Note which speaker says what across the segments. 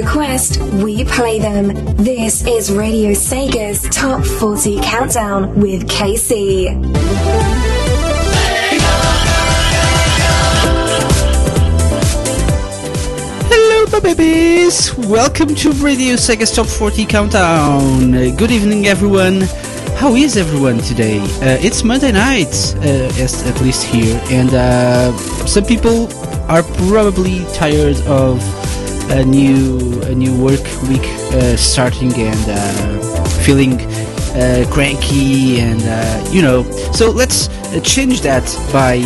Speaker 1: request, we play them. This is Radio Sega's Top 40 Countdown with KC.
Speaker 2: Babies! Welcome to Radio Sega's Top 40 Countdown. Uh, good evening, everyone. How is everyone today? Uh, it's Monday night, uh, at least here, and uh, some people are probably tired of a new a new work week uh, starting and uh, feeling uh, cranky and you know. So let's change that by.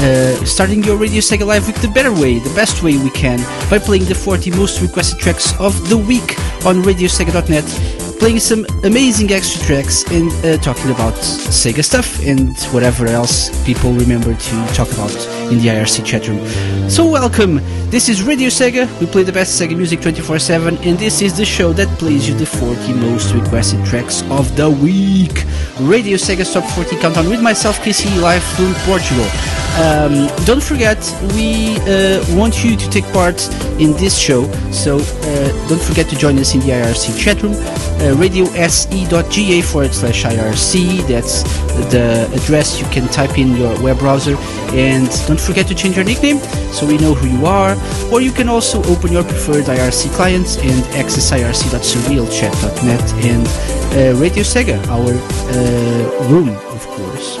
Speaker 2: Uh, starting your Radio Sega Live week the better way, the best way we can, by playing the 40 most requested tracks of the week on RadioSega.net playing some amazing extra tracks and uh, talking about Sega stuff and whatever else people remember to talk about in the IRC chat room. So welcome, this is Radio Sega, we play the best Sega music 24-7 and this is the show that plays you the 40 most requested tracks of the week. Radio Sega Top 40 Countdown with myself KC live from Portugal. Um, don't forget, we uh, want you to take part in this show, so uh, don't forget to join us in the IRC chat room, uh, radiose.ga forward slash IRC. That's the address you can type in your web browser. And don't forget to change your nickname so we know who you are. Or you can also open your preferred IRC clients and access irc.surrealchat.net and uh, Radio Sega, our uh, room, of course.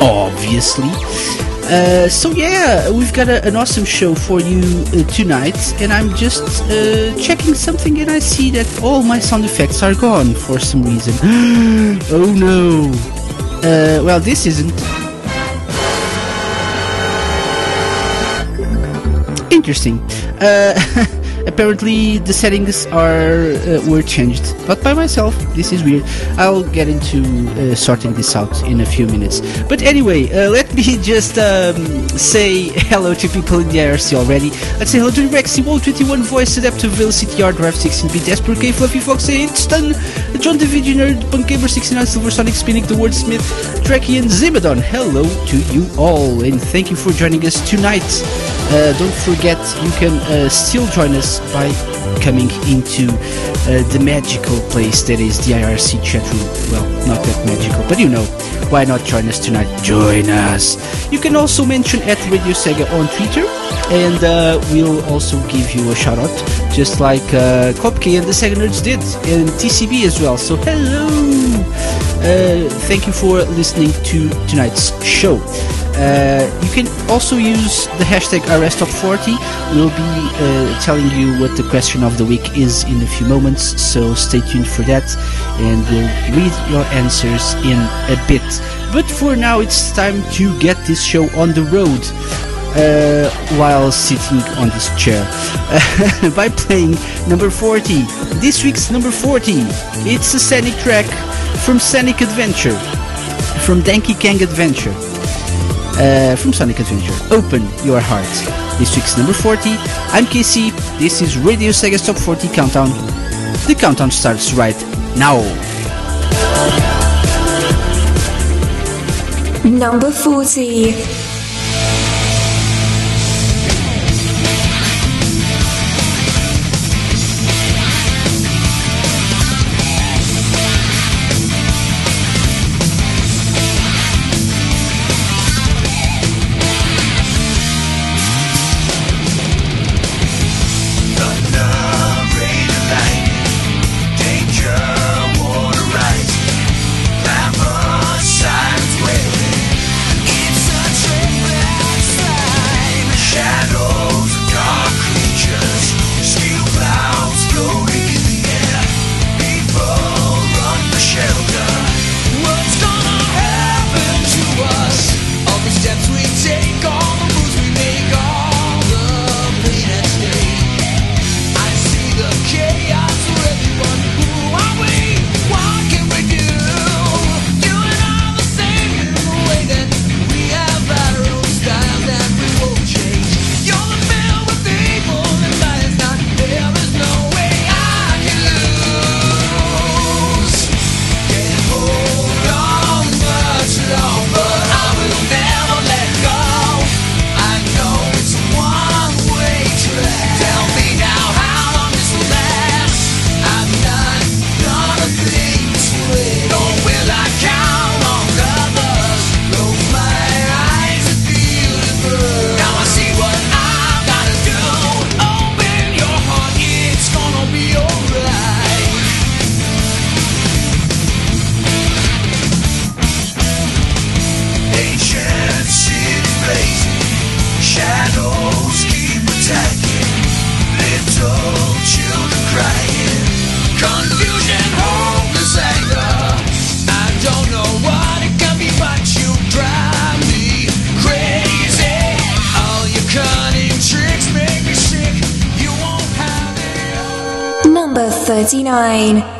Speaker 2: Obviously. Uh, so yeah, we've got a, an awesome show for you uh, tonight, and I'm just uh, checking something, and I see that all my sound effects are gone for some reason. oh no! Uh, well, this isn't. Interesting. Apparently the settings are uh, were changed. But by myself this is weird. I'll get into uh, sorting this out in a few minutes. But anyway uh, let me just um, say hello to people in the irc already. Let's say hello to rexy 21 voice adaptive velocity r drive 16 desperate k fluffy fox instant john nerd punkgamer 69 silver sonic spinning the wordsmith trekkie and zimadon. Hello to you all and thank you for joining us tonight uh, don't forget you can uh, still join us by coming into uh, the magical place that is the IRC chat room. Well, not that magical, but you know, why not join us tonight? Join us! You can also mention at Radio Sega on Twitter, and uh, we'll also give you a shout out, just like uh, Kopke and the Sega Nerds did, and TCB as well. So, hello! Uh, thank you for listening to tonight's show. Uh, you can also use the hashtag RSTop40. We'll be uh, telling you what the question of the week is in a few moments, so stay tuned for that and we'll read your answers in a bit. But for now, it's time to get this show on the road. Uh, while sitting on this chair by playing number 40. This week's number 40. It's a Sonic track from Sonic Adventure, from Donkey Kong Adventure uh, from Sonic Adventure. Open your heart. This week's number 40. I'm KC. This is Radio Sega's Top 40 Countdown. The countdown starts right now.
Speaker 1: Number 40.
Speaker 3: 39.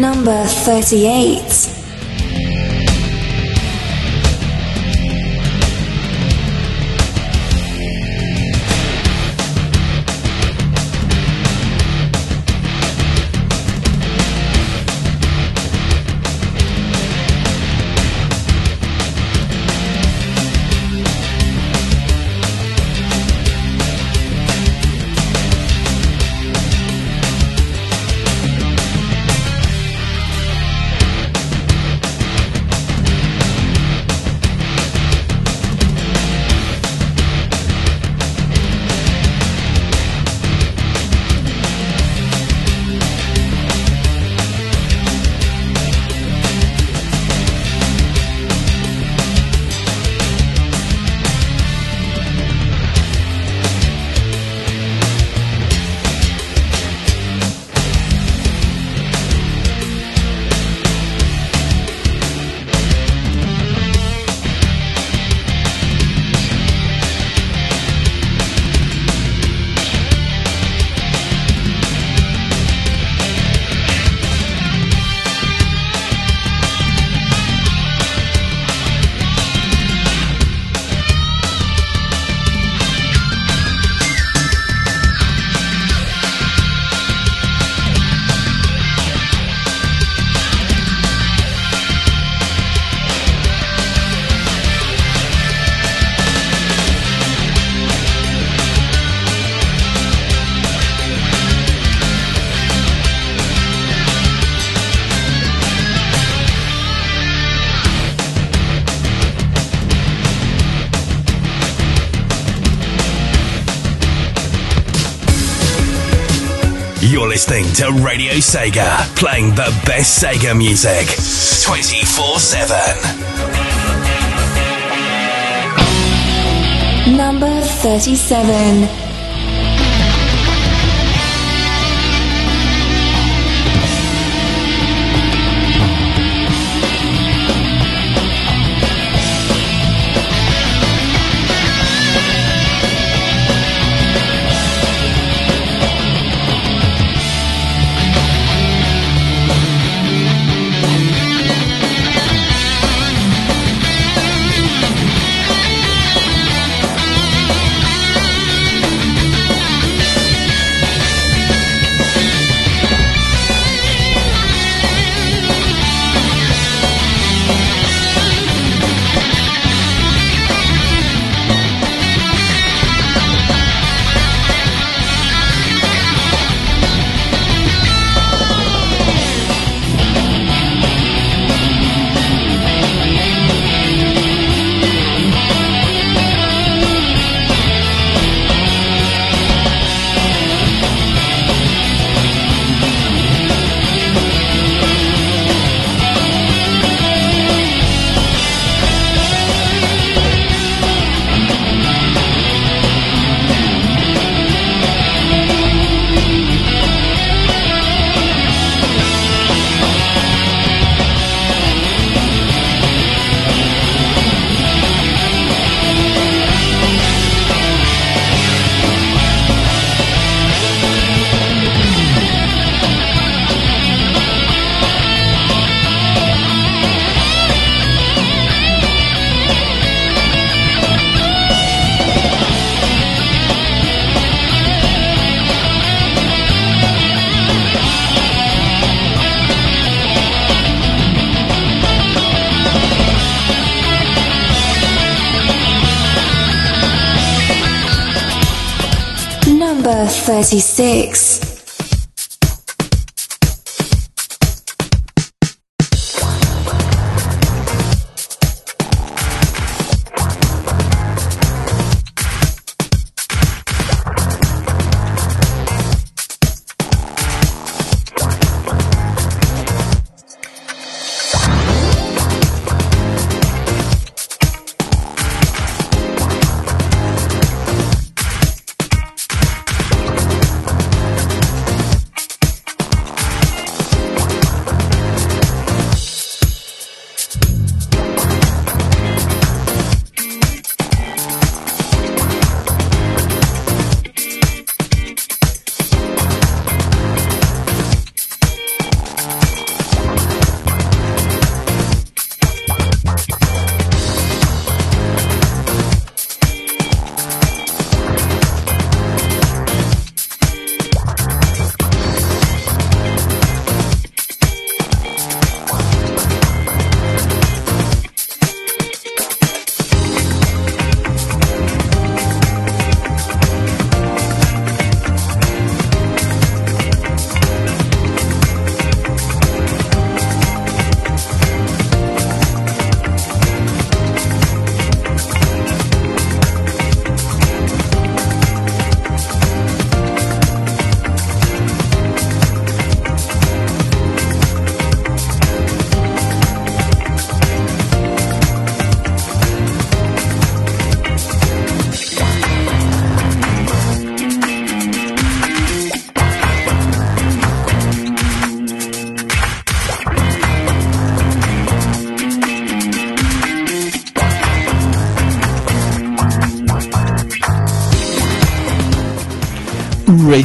Speaker 3: Number 38.
Speaker 4: Listening to Radio Sega, playing the best Sega music 24 7.
Speaker 3: Number 37.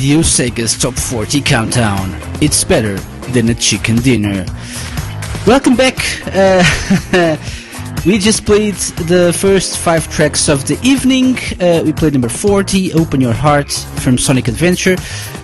Speaker 2: Radio Sega's Top 40 Countdown. It's better than a chicken dinner. Welcome back. Uh, we just played the first five tracks of the evening. Uh, we played number 40, Open Your Heart from Sonic Adventure.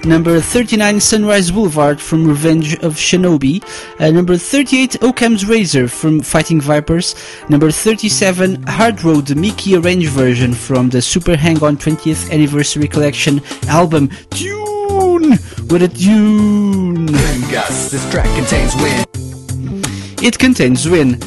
Speaker 2: Number 39, Sunrise Boulevard from Revenge of Shinobi. Uh, number 38, Occam's Razor from Fighting Vipers. Number 37, Hard Road, the Mickey arranged version from the Super Hang-On 20th Anniversary Collection album. Tune! What a tune!
Speaker 4: Gus, this track contains wind.
Speaker 2: It contains Win.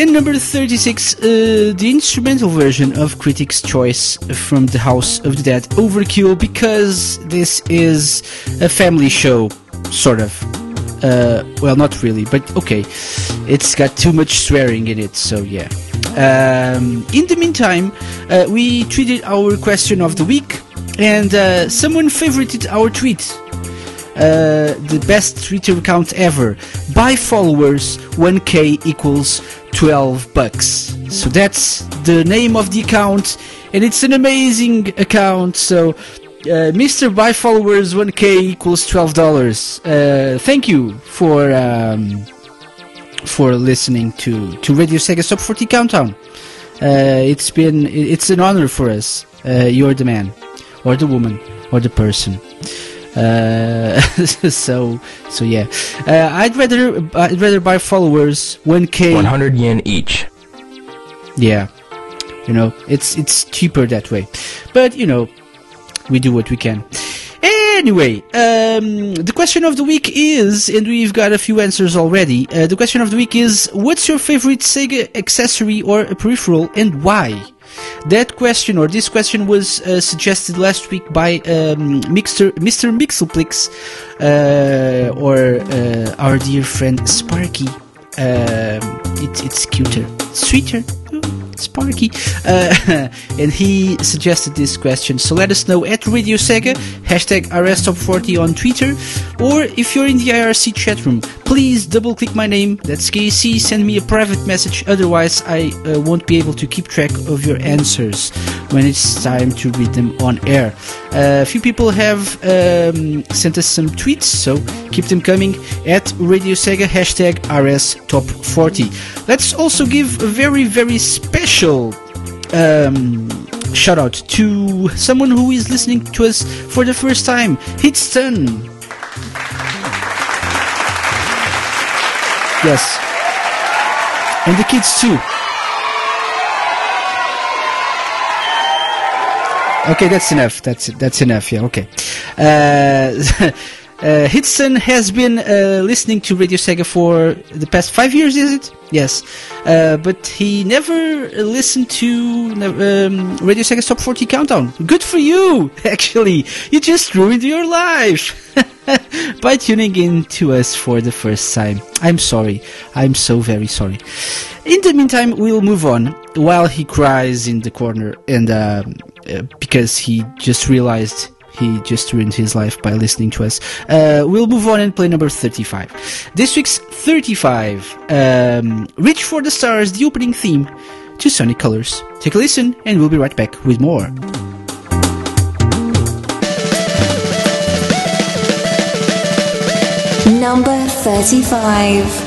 Speaker 2: And number 36, uh, the instrumental version of Critics' Choice from the House of the Dead Overkill, because this is a family show, sort of. Uh, well, not really, but okay. It's got too much swearing in it, so yeah. Um, in the meantime, uh, we tweeted our question of the week, and uh, someone favorited our tweet. Uh, the best Twitter account ever. By followers, 1k equals 12 bucks. So that's the name of the account, and it's an amazing account. So, uh, Mr. By followers, 1k equals 12 dollars. Uh, thank you for um, for listening to to Radio Sega Top 40 Countdown. Uh, it's been it's an honor for us. Uh, you're the man, or the woman, or the person. Uh, so so yeah, uh, I'd rather I'd rather buy followers 1k
Speaker 5: 100 yen each.
Speaker 2: yeah, you know it's it's cheaper that way, but you know we do what we can. Anyway, um, the question of the week is, and we've got a few answers already. Uh, the question of the week is, what's your favorite Sega accessory or peripheral, and why? That question or this question was uh, suggested last week by um, Mixter, Mr. Mixelplix uh, or uh, our dear friend Sparky. Um, it, it's cuter, sweeter, Sparky. Uh, and he suggested this question. So let us know at Radio Sega, hashtag RSTop40 on Twitter, or if you're in the IRC chat room, please double click my name, that's KC, send me a private message, otherwise I uh, won't be able to keep track of your answers when it's time to read them on air. Uh, a few people have um, sent us some tweets, so keep them coming at Radio Sega, hashtag RSTop40. Let's also give a very, very special um, shout out to someone who is listening to us for the first time, Hitston. Yes. And the kids too. Okay, that's enough. That's that's enough. Yeah. Okay. Uh, Uh, Hitson has been uh, listening to Radio Sega for the past five years, is it? Yes. Uh, but he never listened to um, Radio Sega's Top 40 Countdown. Good for you, actually. You just ruined your life by tuning in to us for the first time. I'm sorry. I'm so very sorry. In the meantime, we'll move on while he cries in the corner and um, uh, because he just realized he just ruined his life by listening to us. Uh, we'll move on and play number 35. This week's 35, um, Reach for the Stars, the opening theme to Sonic Colors. Take a listen, and we'll be right back with more.
Speaker 6: Number 35.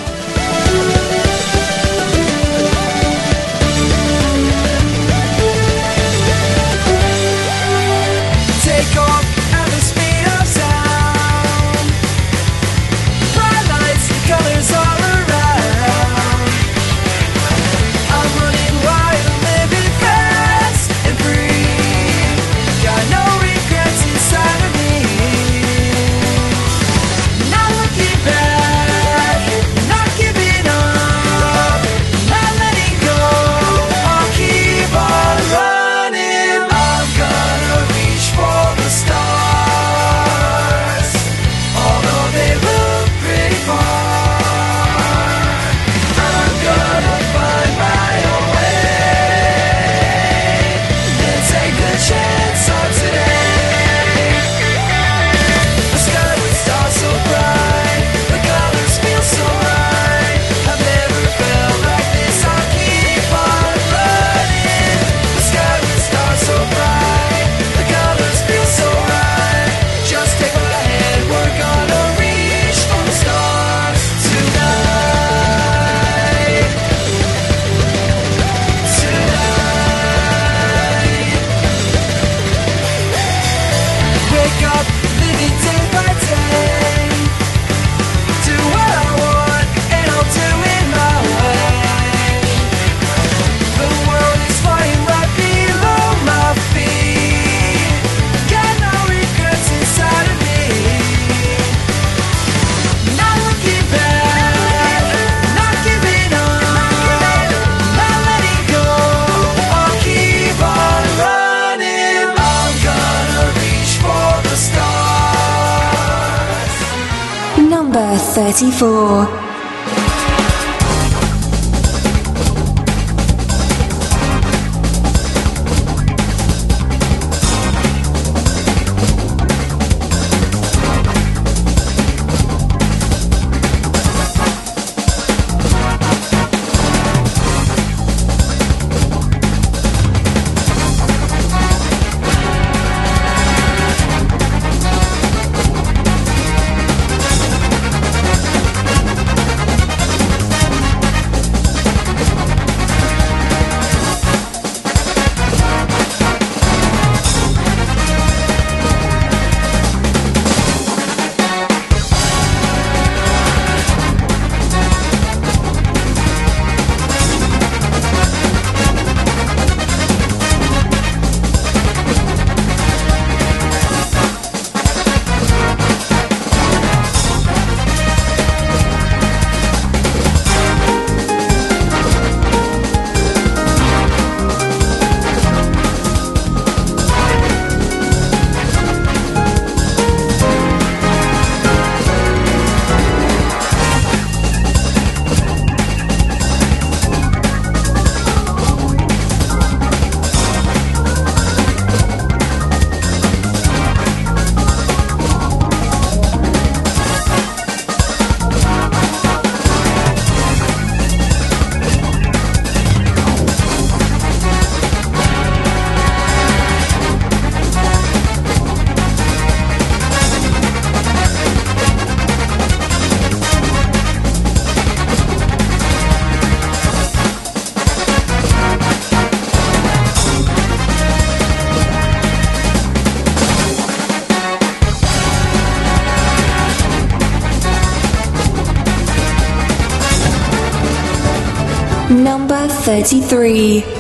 Speaker 6: 33.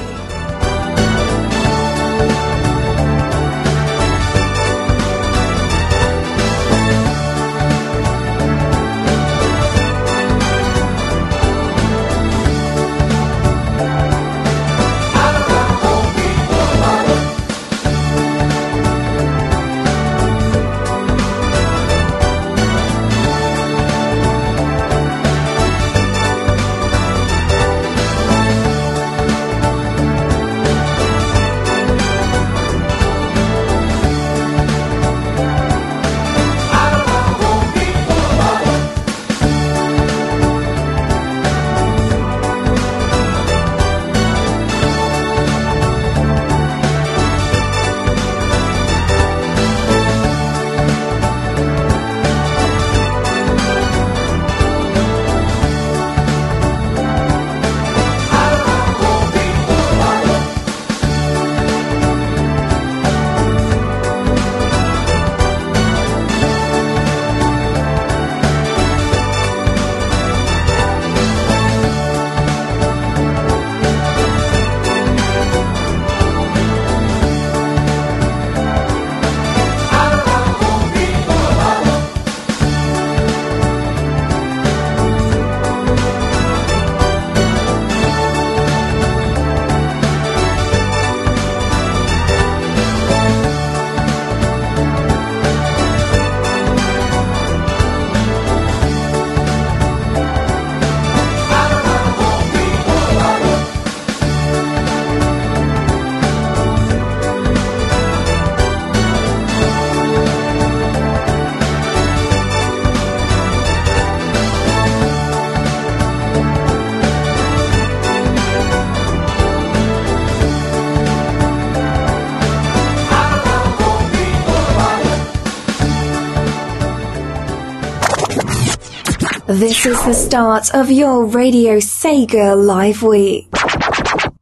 Speaker 3: This is the start of your Radio Sega Live Week.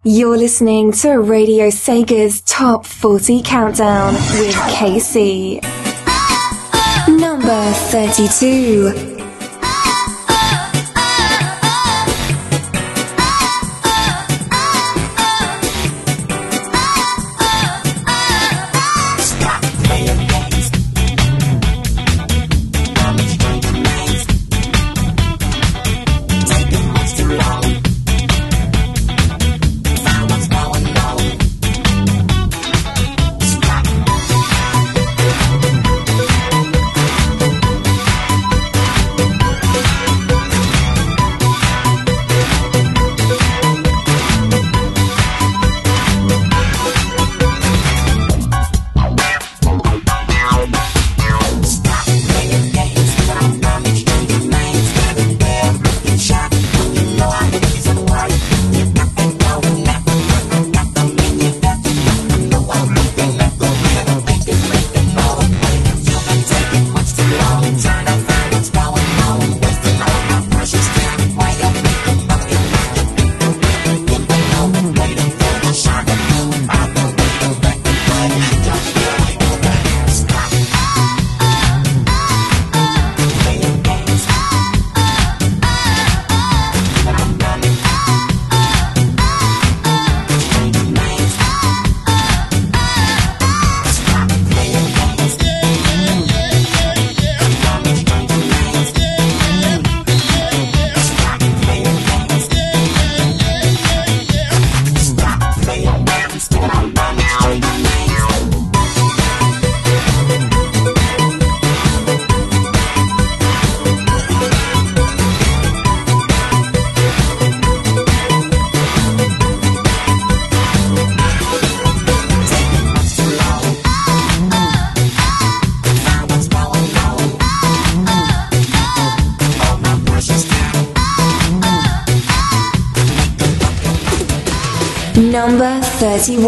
Speaker 3: You're listening to Radio Sega's Top 40 Countdown with KC. Number 32.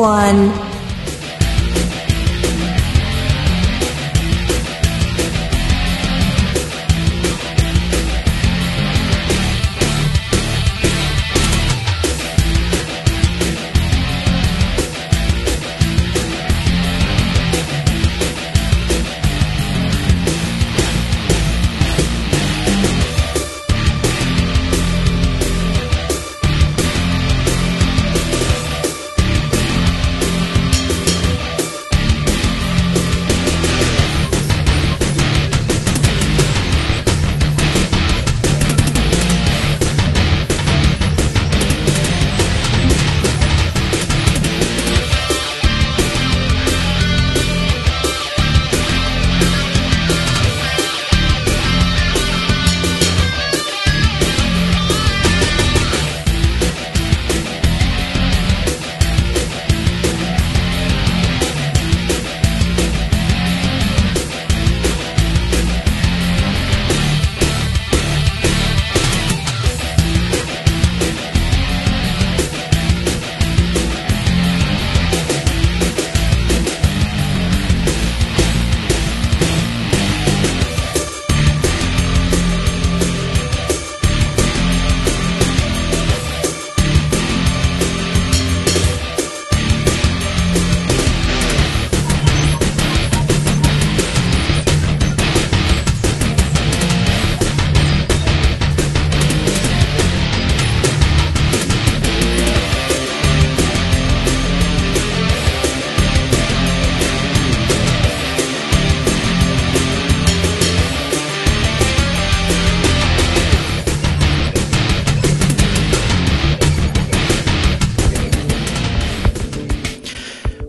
Speaker 3: 31.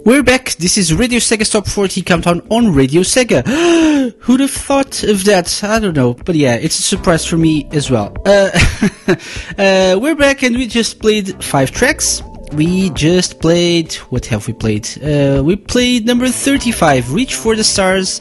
Speaker 2: We're back. This is Radio Sega Top 40 Countdown on Radio Sega. Who'd have thought of that? I don't know. But yeah, it's a surprise for me as well. Uh, uh, we're back and we just played five tracks. We just played, what have we played? Uh, we played number 35, Reach for the Stars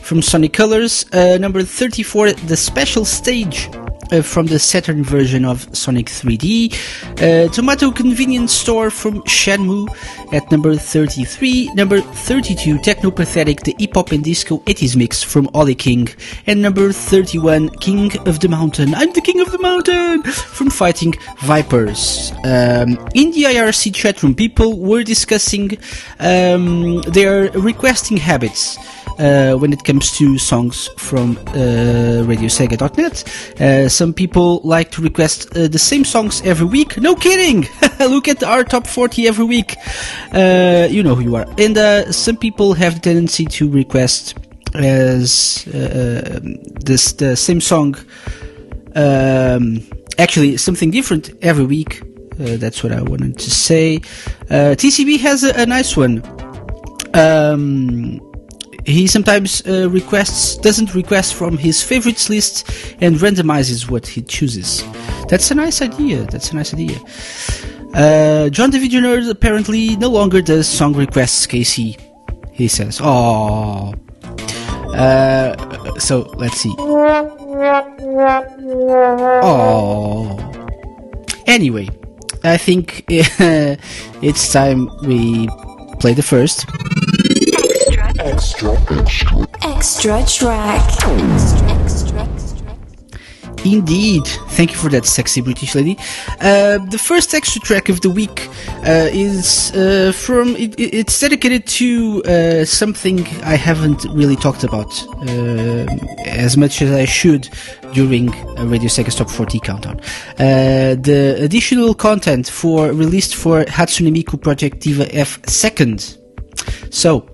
Speaker 2: from Sonic Colors. Uh, number 34, The Special Stage uh, from the Saturn version of Sonic 3D. Uh, Tomato Convenience Store from Shenmue at number 33. Number 32, Techno Pathetic, the hip hop and disco 80s mix from Ollie King. And number 31, King of the Mountain. I'm the King of the Mountain! From Fighting Vipers. Um, in the IRC chat room, people were discussing um, their requesting habits. Uh, when it comes to songs from uh, RadioSega.net. Uh, some people like to request uh, the same songs every week. No kidding! Look at our top 40 every week. Uh, you know who you are. And uh, some people have the tendency to request as this the same song. Um, actually, something different every week. that's what I wanted to say. TCB has a, a nice one. Um, he sometimes uh, requests doesn't request from his favorites list and randomizes what he chooses. That's a nice idea. That's a nice idea. Uh, John David Jr. apparently no longer does song requests. KC, he says. Oh. Uh, so let's see. Oh. Anyway, I think it's time we play the first.
Speaker 1: Extra, extra. Extra track. Extra, extra.
Speaker 2: Indeed. Thank you for that, sexy British lady. Uh, the first extra track of the week uh, is uh, from. It, it's dedicated to uh, something I haven't really talked about uh, as much as I should during Radio Sega Top 40 countdown. Uh, the additional content for released for Hatsune Miku Project Diva F second. So,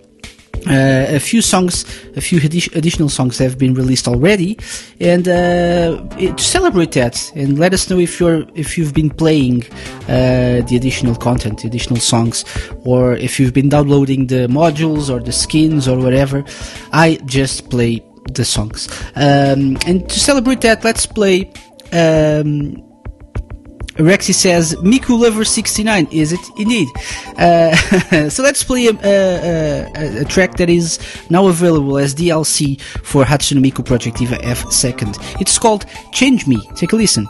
Speaker 2: uh, a few songs, a few adi- additional songs have been released already, and uh, to celebrate that, and let us know if you're if you've been playing uh, the additional content, the additional songs, or if you've been downloading the modules or the skins or whatever. I just play the songs, um, and to celebrate that, let's play. Um, Rexy says, Miku Lover 69, is it? Indeed. Uh, so let's play a, a, a, a, track that is now available as DLC for Hatsune Miku Project Diva F2. It's called Change Me. Take a listen.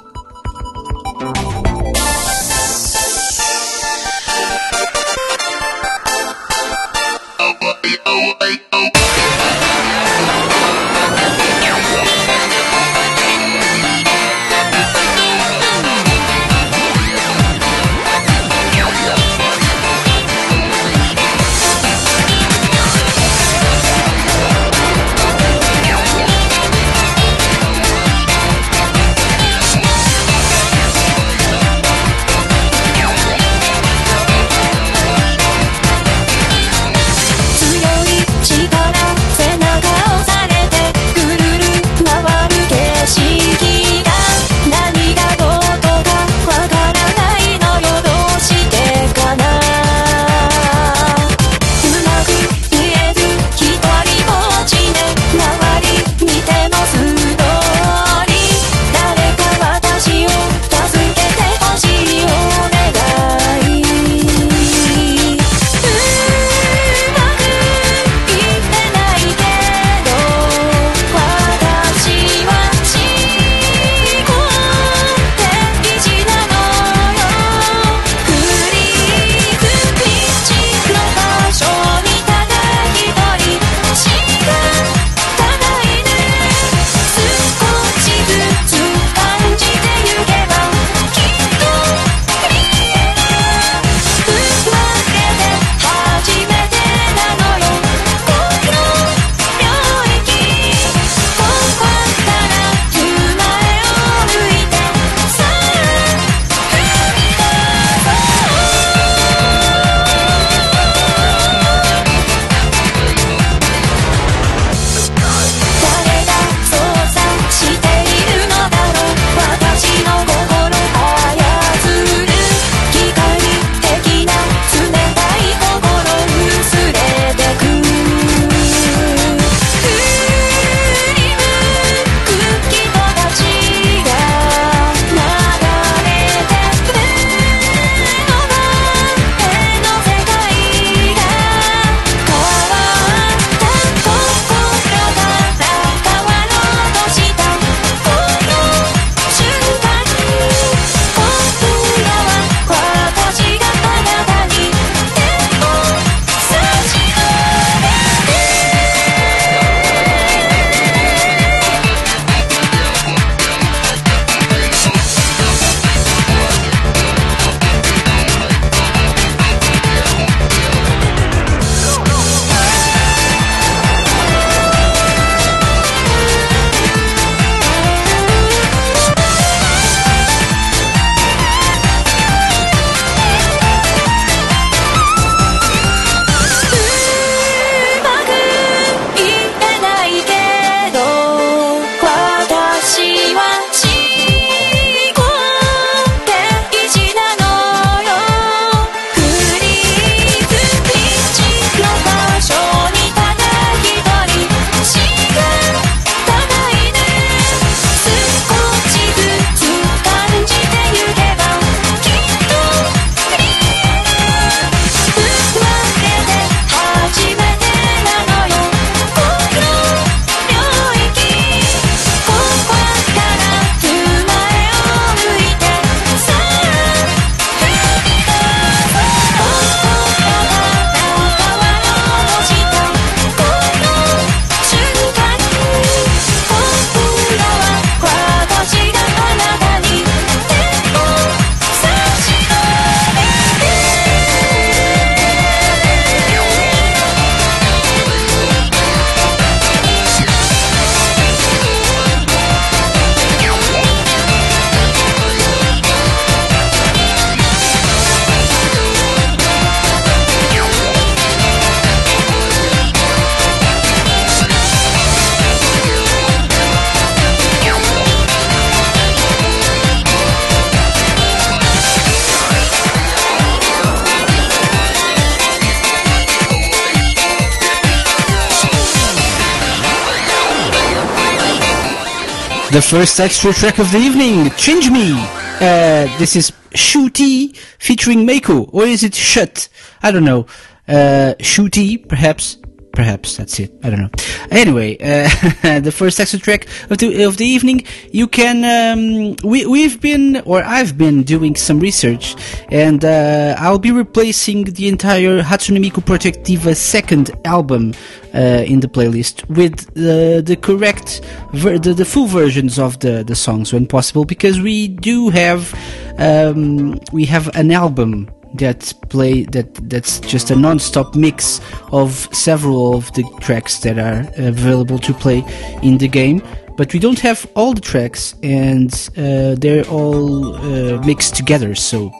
Speaker 2: First extra track of the evening, Change Me. Uh, this is Shooty featuring Mako, or is it Shut? I don't know. Uh, Shooty, perhaps. Perhaps that's it. I don't know. Anyway, uh, the first extra track of the of the evening. You can. Um, we we've been, or I've been doing some research, and uh, I'll be replacing the entire Hatsune Miku Project Diva second album uh, in the playlist with the the correct, ver- the, the full versions of the the songs when possible, because we do have um, we have an album that play that that's just a non-stop mix of several of the tracks that are available to play in the game. But we don't have all the tracks and uh, they're all uh, mixed together so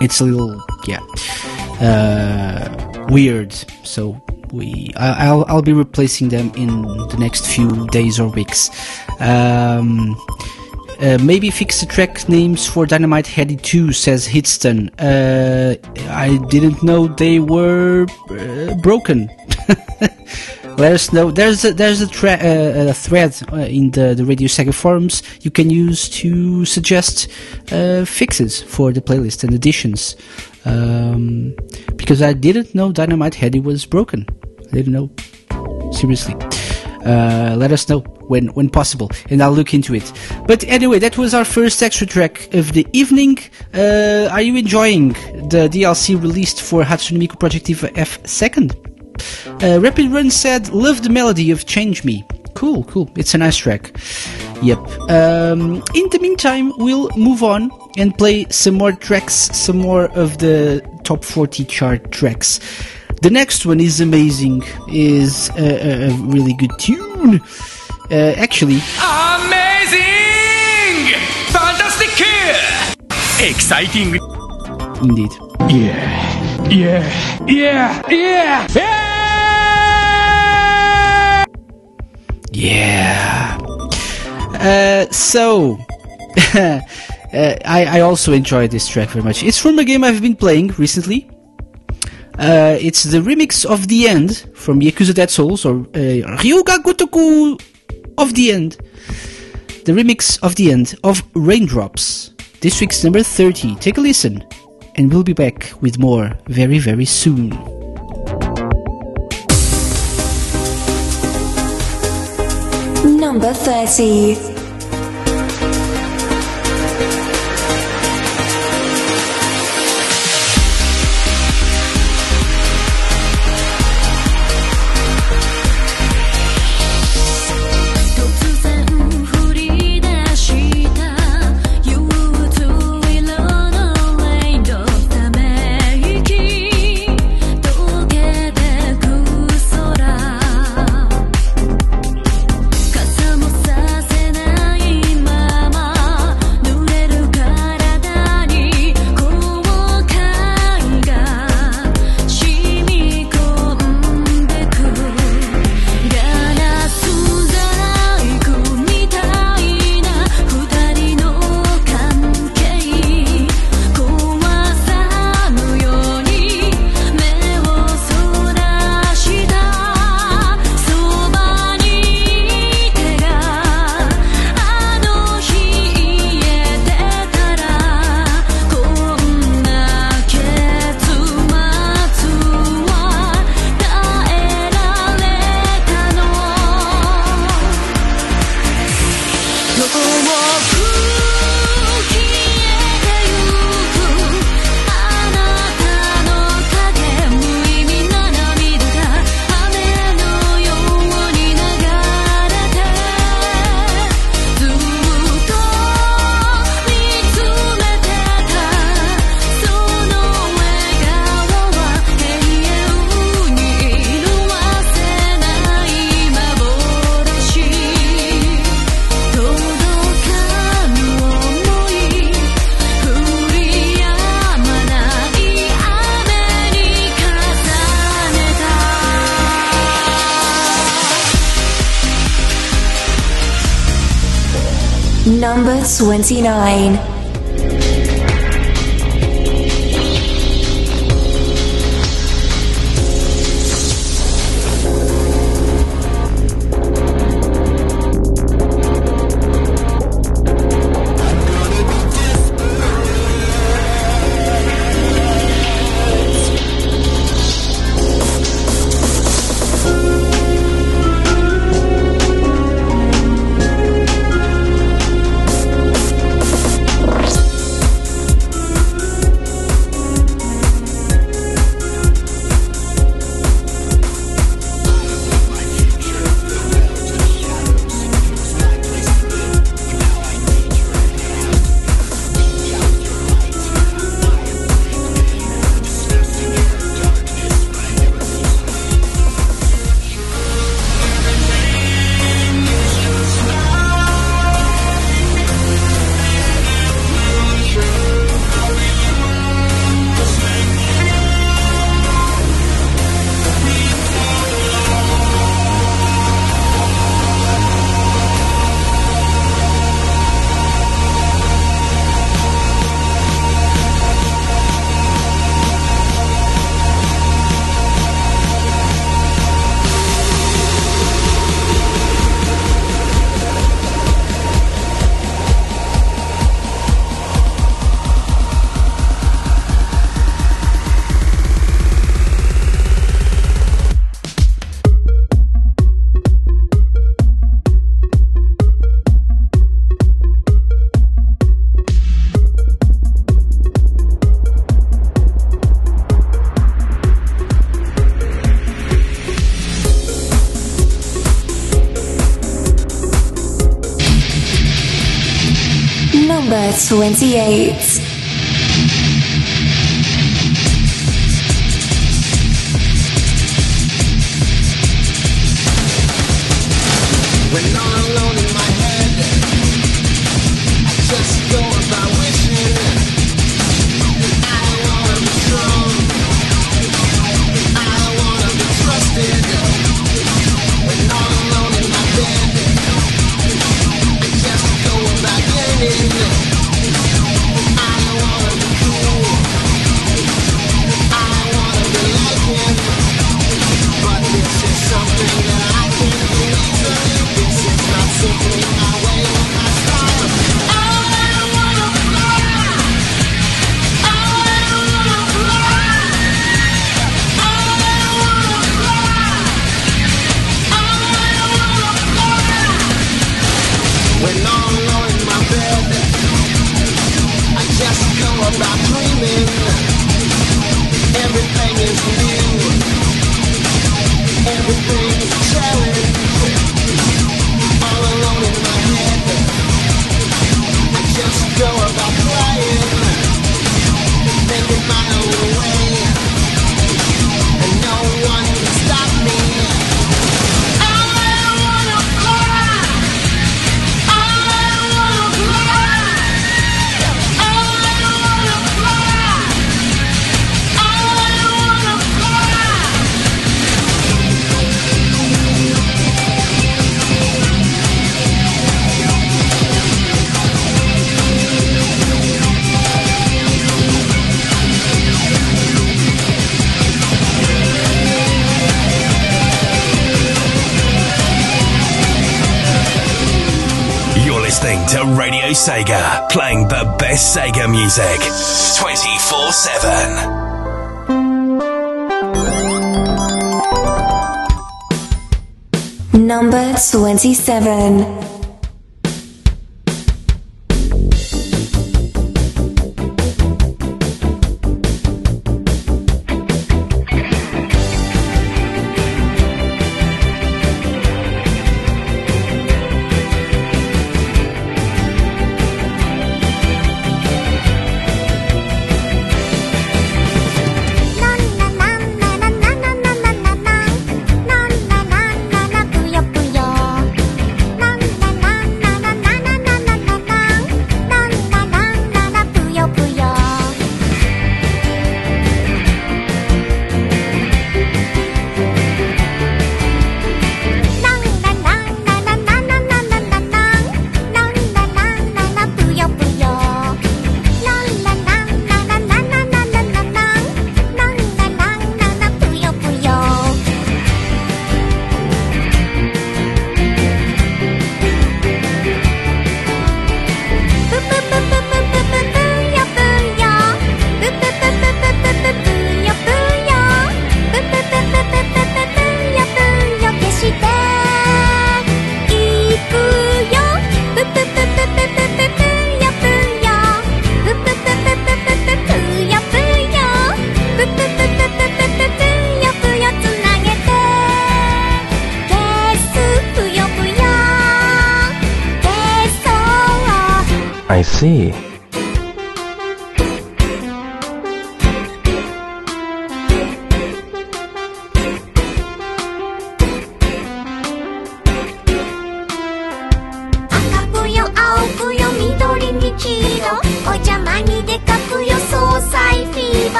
Speaker 2: it's a little yeah weird so we I, will I'll be replacing them in the next few days or weeks um, uh, maybe fix the track names for Dynamite Headdy 2, says Hitston. Uh, I didn't know they were uh, broken. Let us know. There's a, there's a, tra- uh, a thread uh, in the, the Radio Sega forums you can use to suggest fixes for the playlist and additions. Um, because I didn't know Dynamite Headdy was broken. I didn't know. Seriously. let us know when when possible, and I'll look into it. But anyway, that was our first extra track of the evening. Uh, are you enjoying the DLC released for Hatsune Miku Project Diva F second? Uh, Rapid Run said, "Love the melody of Change Me." Cool, cool. It's a nice track. Yep. Um, in the meantime, we'll move on and play some more tracks, some more of the top 40 chart tracks. The next one is amazing, is a, a really good tune. Uh, actually.
Speaker 4: Amazing! Fantastic! Exciting!
Speaker 2: Indeed.
Speaker 4: Yeah. Yeah. Yeah. Yeah.
Speaker 2: Yeah. Yeah. Uh, so. uh, I, I also enjoy this track very much. It's from a game I've been playing recently. Uh, it's the remix of The End from Yakuza Dead Souls, or uh, Ryuga Gotoku of the End. The remix of the end of Raindrops. This week's number 30. Take a listen, and we'll be back with more very, very soon.
Speaker 1: Number 30.
Speaker 7: 69. 28.
Speaker 4: Sega music 24
Speaker 7: 7. Number 27.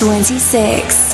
Speaker 7: 26.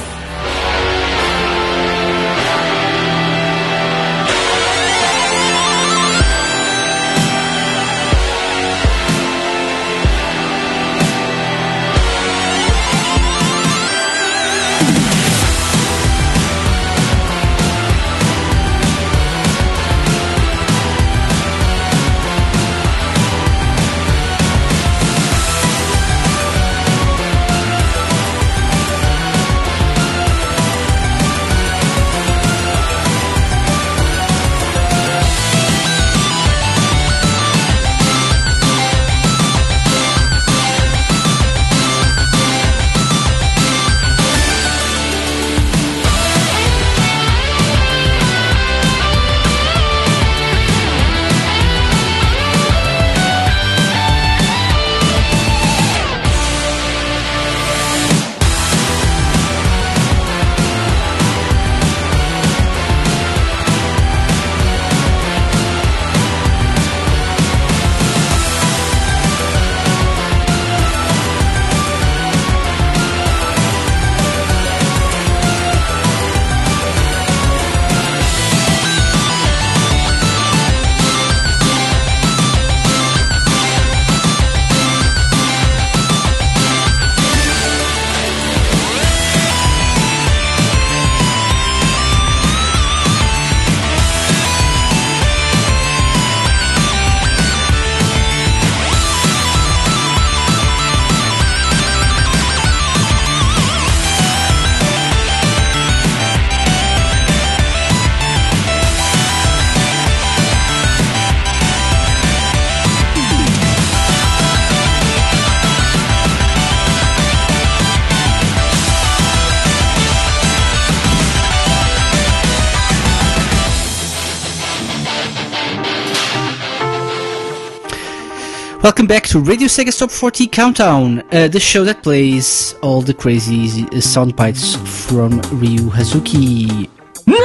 Speaker 2: Welcome back to Radio Sega Top 40 Countdown, uh, the show that plays all the crazy uh, sound bites from Ryo Hazuki.
Speaker 5: No!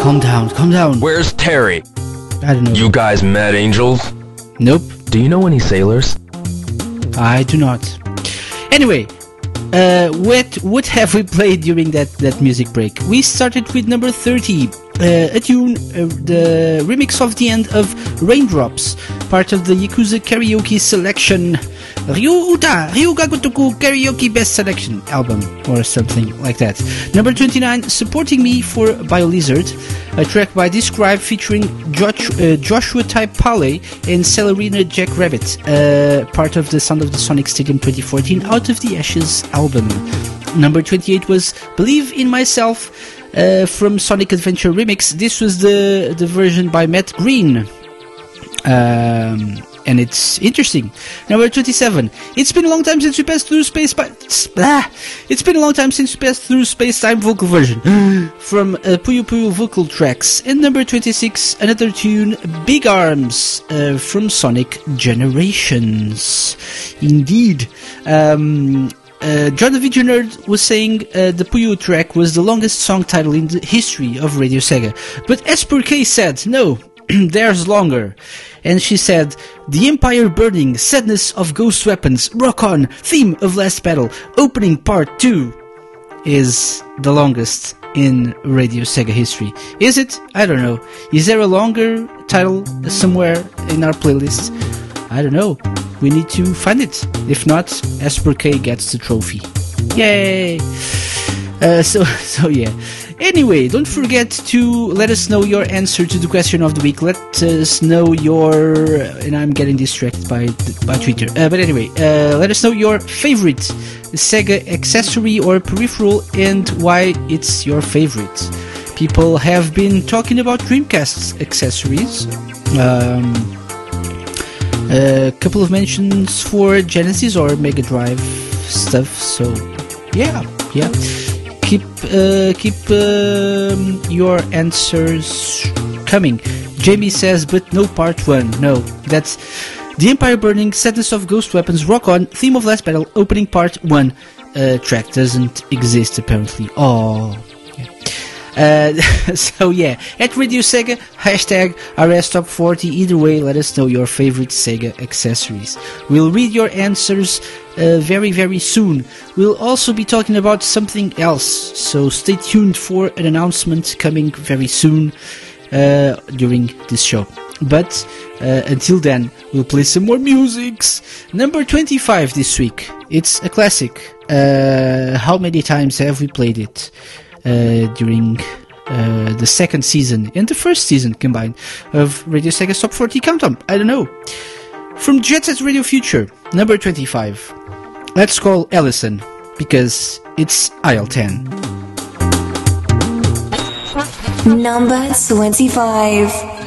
Speaker 2: Calm down, calm down.
Speaker 5: Where's Terry?
Speaker 2: I don't know.
Speaker 5: You guys met angels?
Speaker 2: Nope,
Speaker 5: Do you know any sailors?
Speaker 2: I do not. Anyway, uh, what what have we played during that, that music break? We started with number 30, uh, a tune, uh, the remix of the end of Raindrops, part of the Yakuza Karaoke Selection, Ryu Uta, Ryuga Gotoku Karaoke Best Selection album, or something like that. Number 29, Supporting Me for BioLizard, a track by Describe featuring Josh, uh, Joshua Type Pale and Celerina Jack Rabbit, uh, part of the Sound of the Sonic Stadium 2014 Out of the Ashes album. Number 28 was Believe in Myself uh, from Sonic Adventure Remix. This was the, the version by Matt Green. Um, and it's interesting. Number 27. It's been a long time since we passed through space, but ah, it's been a long time since we passed through space time vocal version from uh, Puyo Puyo vocal tracks. And number 26, another tune, Big Arms uh, from Sonic Generations. Indeed. Um, uh, John Nerd was saying uh, the Puyo track was the longest song title in the history of Radio Sega. But Esper K said, no, there's longer. And she said, The Empire Burning, Sadness of Ghost Weapons, Rock On, Theme of Last Battle, Opening Part 2 is the longest in Radio Sega history. Is it? I don't know. Is there a longer title somewhere in our playlist? I don't know. We need to find it. If not, Esper gets the trophy. Yay! Uh, so, so yeah. Anyway, don't forget to let us know your answer to the question of the week. Let us know your, and I'm getting distracted by by Twitter. Uh, but anyway, uh, let us know your favorite Sega accessory or peripheral and why it's your favorite. People have been talking about Dreamcast accessories. Um, a couple of mentions for Genesis or Mega Drive stuff. So, yeah, yeah keep uh, keep um, your answers coming. Jamie says, but no part one. No, that's the Empire Burning, Sadness of Ghost Weapons, Rock On, Theme of Last Battle, Opening Part One. Uh, track doesn't exist apparently. Oh. Uh, so yeah, at Radio Sega, hashtag RSTop40. Either way, let us know your favorite Sega accessories. We'll read your answers uh, very, very soon. We'll also be talking about something else, so stay tuned for an announcement coming very soon uh, during this show. But uh, until then, we'll play some more musics. Number 25 this week. It's a classic. Uh, how many times have we played it? Uh, during uh, the second season and the first season combined of Radio Sega Top 40 Countdown. I don't know. From Jet Set Radio Future, number 25. Let's call Allison because it's aisle 10.
Speaker 1: Number 25.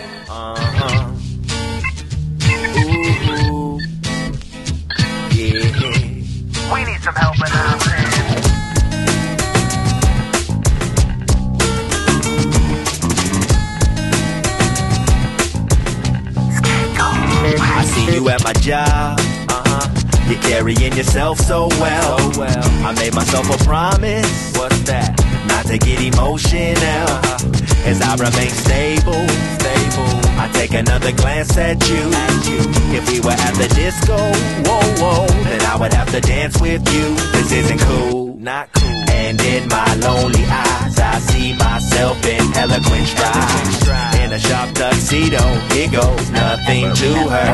Speaker 8: We need some help in
Speaker 9: you at my job. Uh-huh. You're carrying yourself so well. So well. I made myself a promise. What's that? Not to get emotional. Uh-huh. As I remain stable. Stable. I take another glance at you. At you. If we were at the disco, whoa, whoa, then I would have to dance with you. This isn't cool. Not cool. And in my lonely eyes, I see myself in eloquent stride. In a sharp tuxedo, it goes nothing to her.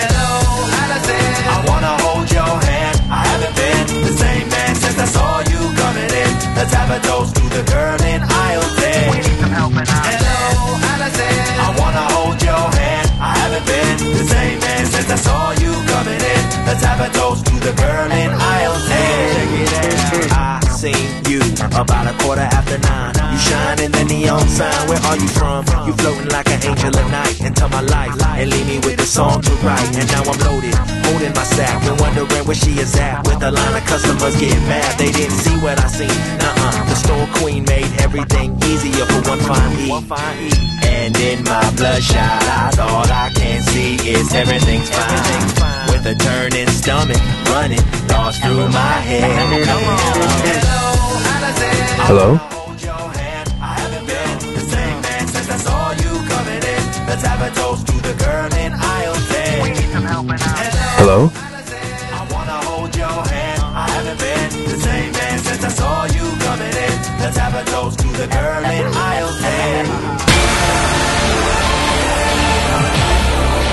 Speaker 9: Hello, Allison. I wanna hold your hand. I haven't been the same man since I saw you coming in. Let's have a toast to the girl in aisle 10.
Speaker 8: We need some help in
Speaker 9: Hello, Allison. I wanna hold your hand. I haven't been the same man since I saw you. Let's have a toast to the girl in aisle 10. Check it out. I seen you about a quarter after nine. You shine in the neon sign. Where are you from? You floating like an angel at night into my life and leave me with a song to write. And now I'm loaded, holding my sack and wondering where she is at. With a line of customers getting mad, they didn't see what I seen. Nuh-uh, the store queen made everything easier for one fine E. And in my bloodshot eyes, all I can see is everything's fine. With a turning stomach, running thoughts through my head.
Speaker 5: Hello?
Speaker 9: Hold your hand. I haven't been the same man since I saw you coming in. Let's have a toast to the girl in aisle 10.
Speaker 8: We need some help in our
Speaker 5: Hello?
Speaker 9: I wanna hold your hand. I haven't been the same man since I saw you coming in. Let's have a toast to the girl in aisle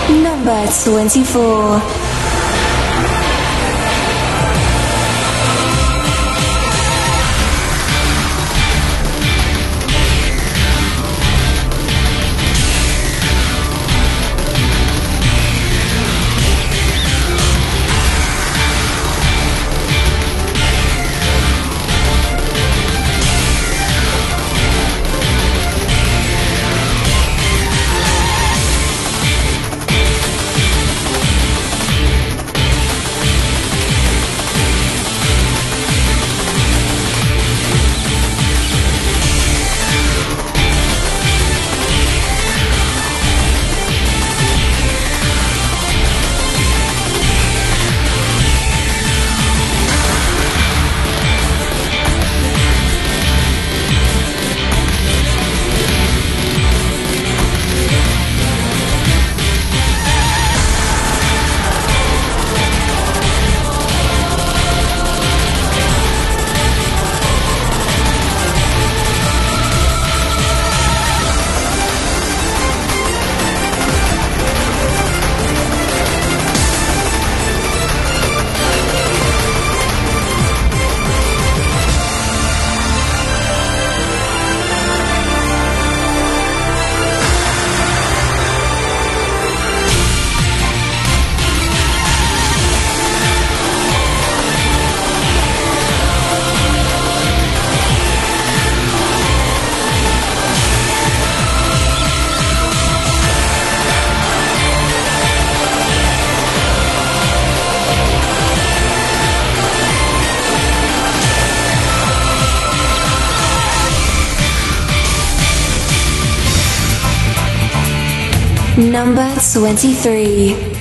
Speaker 9: 10.
Speaker 1: Number 24. Number 23.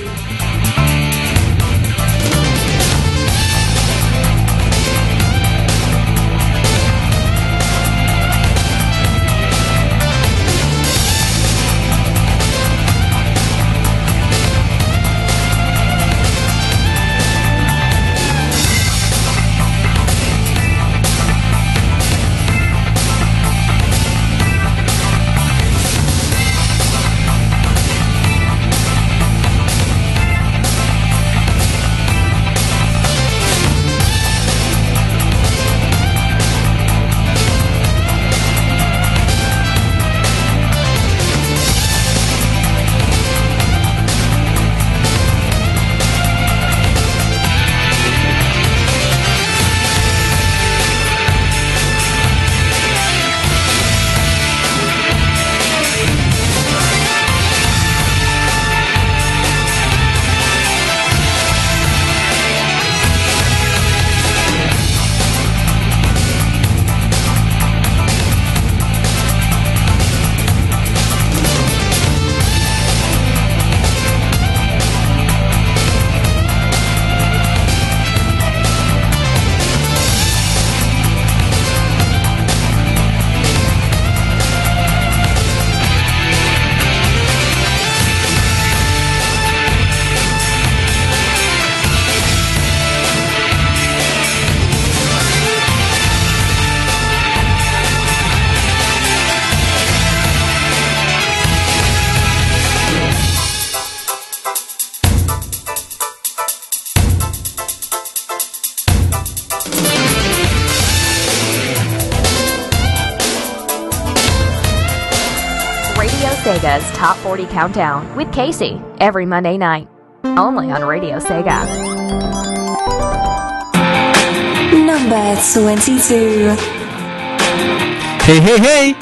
Speaker 10: 40 Countdown with KC every Monday night. Only on Radio Sega.
Speaker 1: Number 22.
Speaker 2: Hey, hey, hey!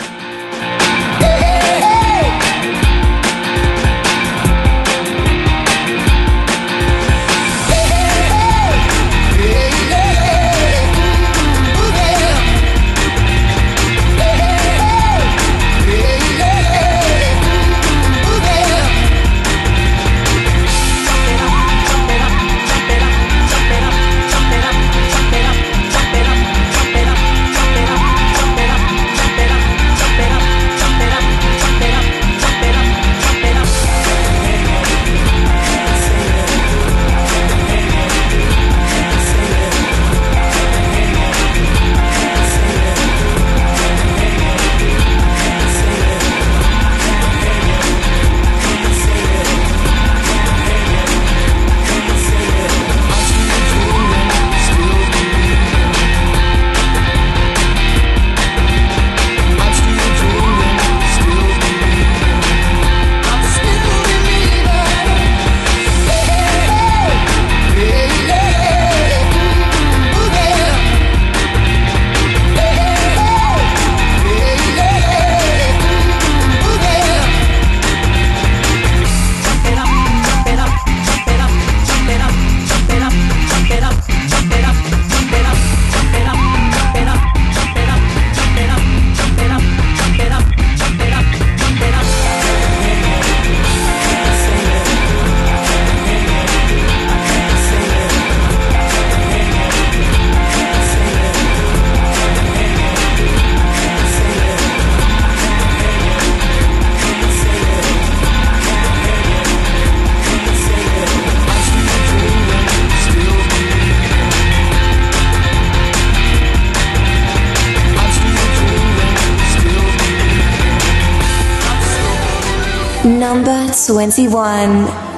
Speaker 1: Number 21.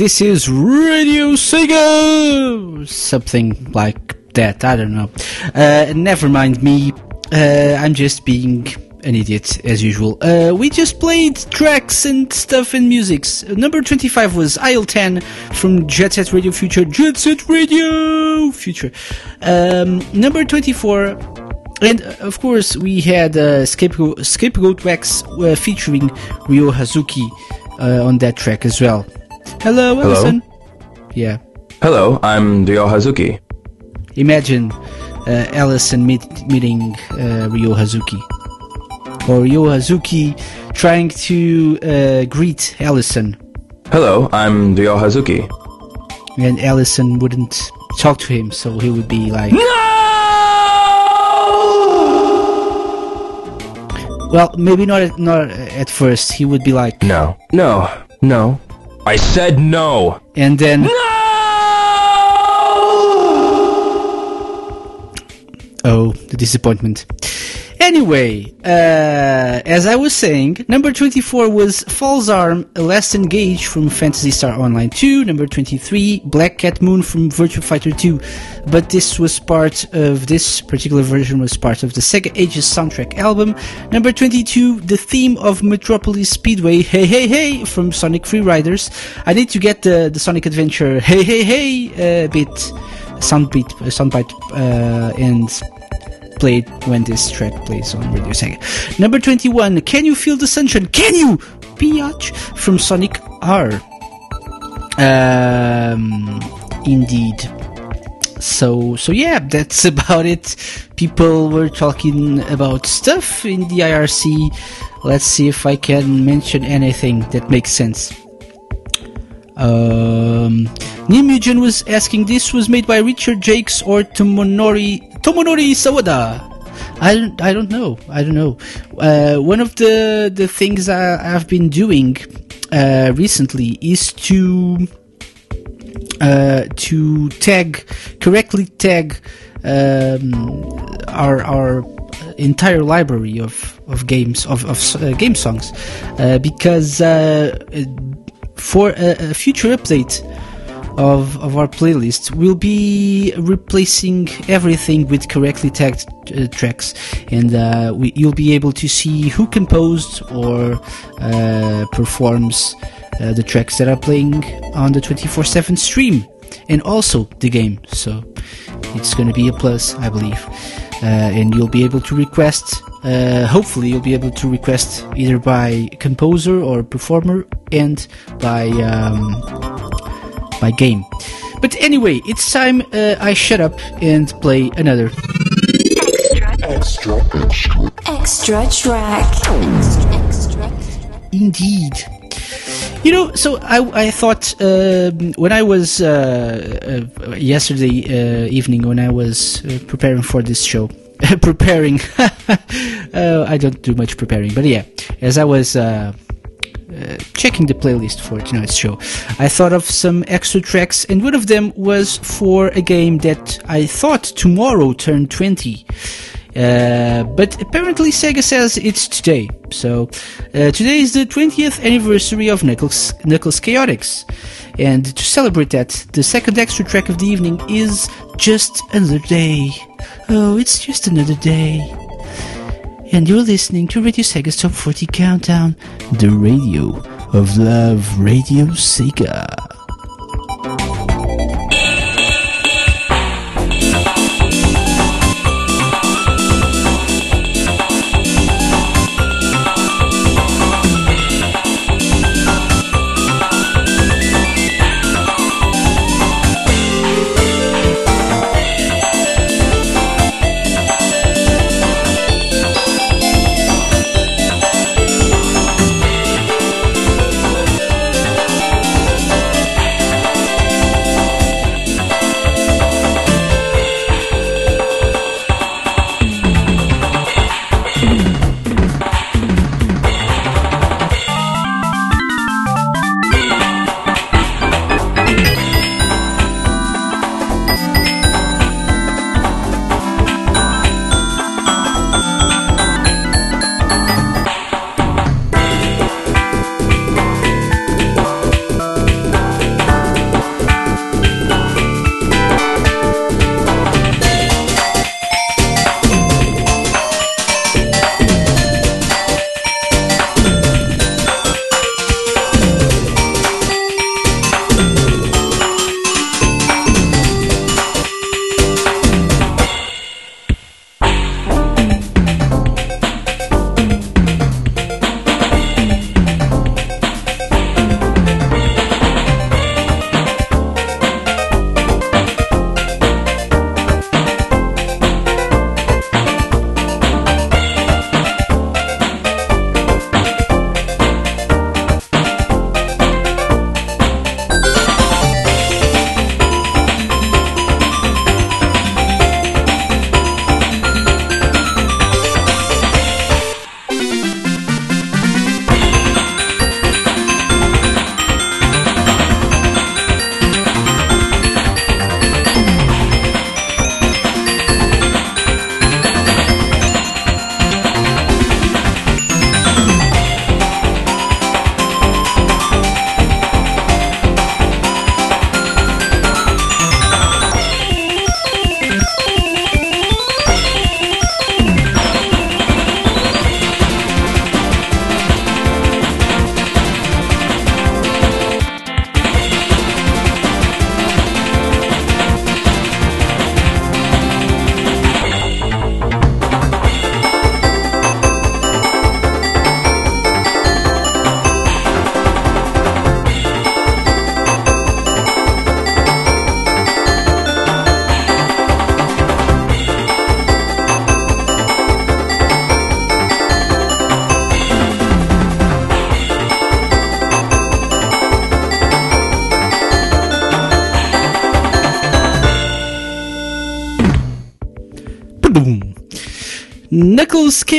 Speaker 2: This is Radio Sega. Something like that. I don't know. Uh, never mind me. Uh, I'm just being an idiot as usual. Uh, we just played tracks and stuff and musics. Number 25 was Aisle 10 from Jet Set Radio Future. Jet Set Radio Future. Um, number 24 and uh, of course, we had uh, Scapegoat, Scapegoat Wax uh, featuring Ryo Hazuki uh, on that track as well. Hello, Allison. Yeah.
Speaker 5: Hello, I'm Ryo Hazuki.
Speaker 2: Imagine uh, Allison meet, meeting uh, Ryo Hazuki. Or Ryo Hazuki trying to uh, greet Allison.
Speaker 5: Hello, I'm Ryo Hazuki.
Speaker 2: And Allison wouldn't talk to him, so he would be like, No! Well, maybe not at, not at first. He would be like,
Speaker 5: No. No. No. I said no.
Speaker 2: and then No! oh, the disappointment. Anyway, uh, as I was saying, number 24 was False Arm, A Last Engage from Phantasy Star Online 2. Number 23, Black Cat Moon from Virtua Fighter 2. But this was part of, this particular version was part of the Sega Ages soundtrack album. Number 22, the theme of Metropolis Speedway, Hey Hey Hey, from Sonic Free Riders. I need to get the, the Sonic Adventure Hey Hey Hey uh, bit, sound beat, uh, soundbite, uh, and played when this track plays on Radio Sega. Number 21, Can You Feel the Sunshine? Can you? Biatch from Sonic R. Um, indeed. So, so yeah, that's about it. People were talking about stuff in the IRC. Let's see if I can mention anything that makes sense. Um, Nimugen was asking this was made by Richard Jakes or Tomonori Tomonori Sawada. I don't, I don't know. I don't know. Uh, one of the the things I, I've been doing uh, recently is to uh, to tag correctly tag um, our our entire library of, of games of, of uh, game songs uh, because uh, for a, a future update of, of our playlist we'll be replacing everything with correctly tagged uh, tracks. And uh, we, you'll be able to see who composed or uh, performs uh, the tracks that are playing on the 24-7 stream and also the game. So it's going to be a plus i believe. Uh, and you'll be able to request uh, hopefully you'll be able to request either by composer or performer and by um, by game but anyway it's time uh, i shut up and play another
Speaker 1: Extra extra, extra, track. Extra.
Speaker 2: Indeed. You know, so I, I thought um when I was uh, uh, yesterday uh, evening when I was uh, preparing for this show, preparing. uh, I don't do much preparing, but yeah, as I was uh, checking the playlist for tonight's show, I thought of some extra tracks, and one of them was for a game that I thought tomorrow turned 20. Uh, but apparently Sega says it's today. So uh, today is the 20th anniversary of Knuckles, Knuckles Chaotix. And to celebrate that, the second extra track of the evening is Just Another Day. Oh, it's just another day. And you're listening to Radio Sega's Top 40 Countdown, the radio of love, Radio Sega.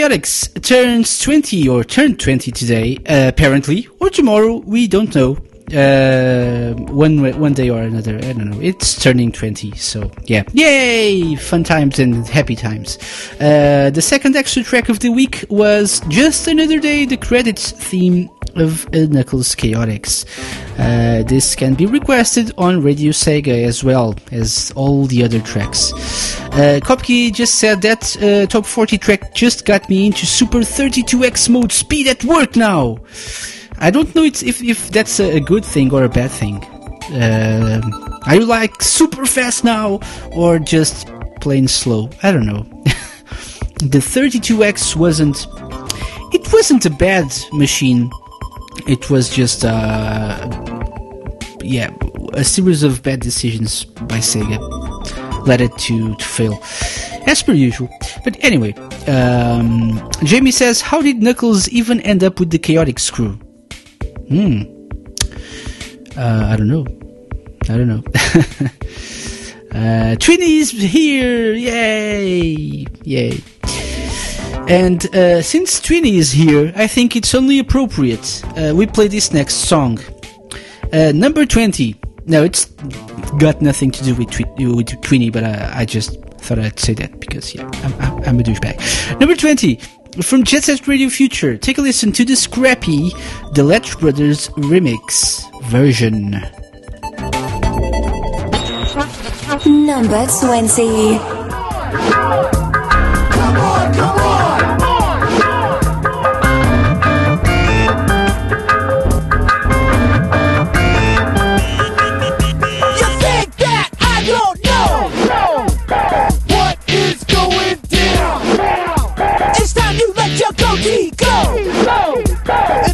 Speaker 2: Chaotix turns 20 or turned 20 today, uh, apparently, or tomorrow, we don't know. Uh, one wa- one day or another, I don't know. It's turning 20, so yeah. Yay! Fun times and happy times. Uh, the second extra track of the week was Just Another Day, the credits theme of uh, Knuckles Chaotix. Uh, this can be requested on Radio Sega as well as all the other tracks. Uh, Kopke just said that uh, top 40 track just got me into Super 32x mode speed at work now. I don't know if, if that's a, good thing or a bad thing. Um are you like super fast now or just plain slow? I don't know. the 32x wasn't. It wasn't a bad machine. It was just uh, yeah, a series of bad decisions by Sega led it to, to fail, as per usual. But anyway, um, Jamie says, "How did Knuckles even end up with the Chaotix crew?" Hmm. Uh, I don't know. I don't know. uh, Trini's here! Yay! Yay! And uh, since Trini is here, I think it's only appropriate uh, we play this next song. Uh, number 20. No, it's got nothing to do with, Twi- with Twinny, but uh, I just thought I'd say that because, yeah, I'm, I'm, I'm a douchebag. Number 20. From Jet Set Radio Future, take a listen to the scrappy The Latch Brothers remix version.
Speaker 1: Number 20.
Speaker 11: Your goatee go into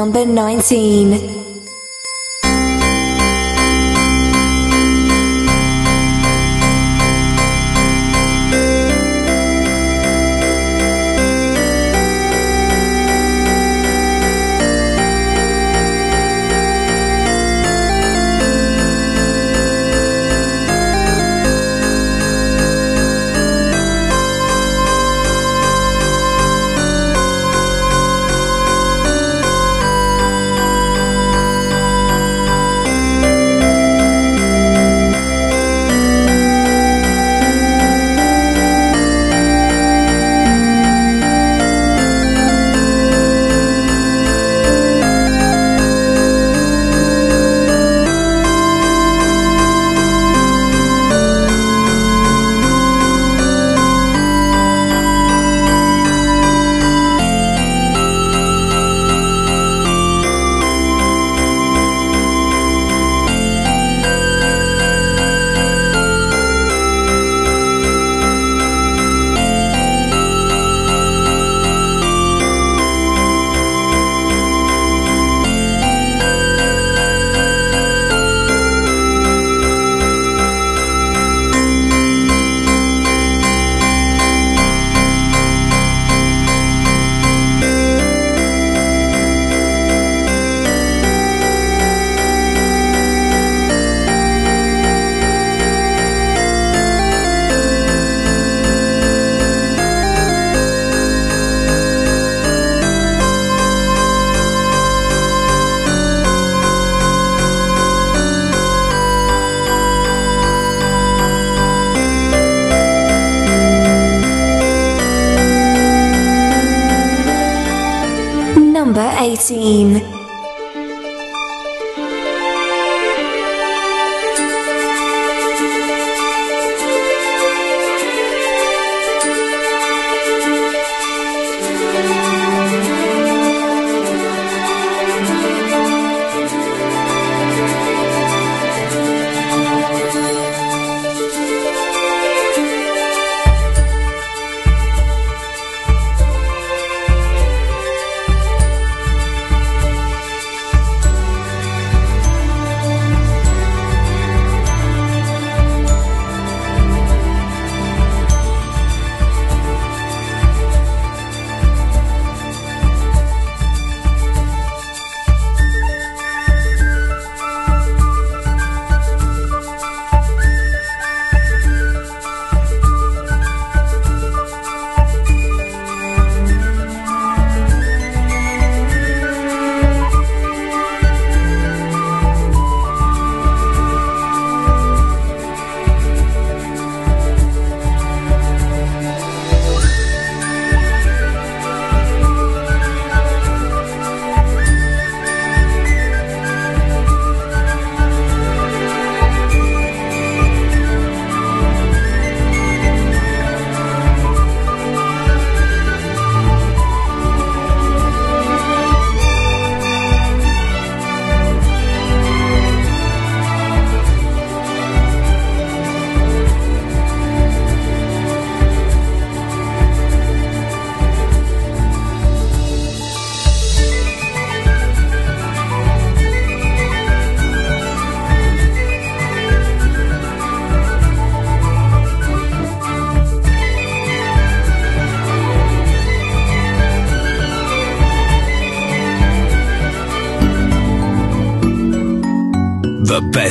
Speaker 1: Number 19.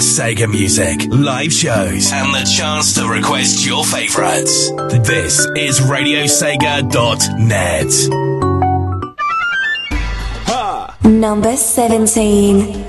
Speaker 4: Sega music, live shows, and the chance to request your favorites. This is RadioSega.net.
Speaker 1: Number 17.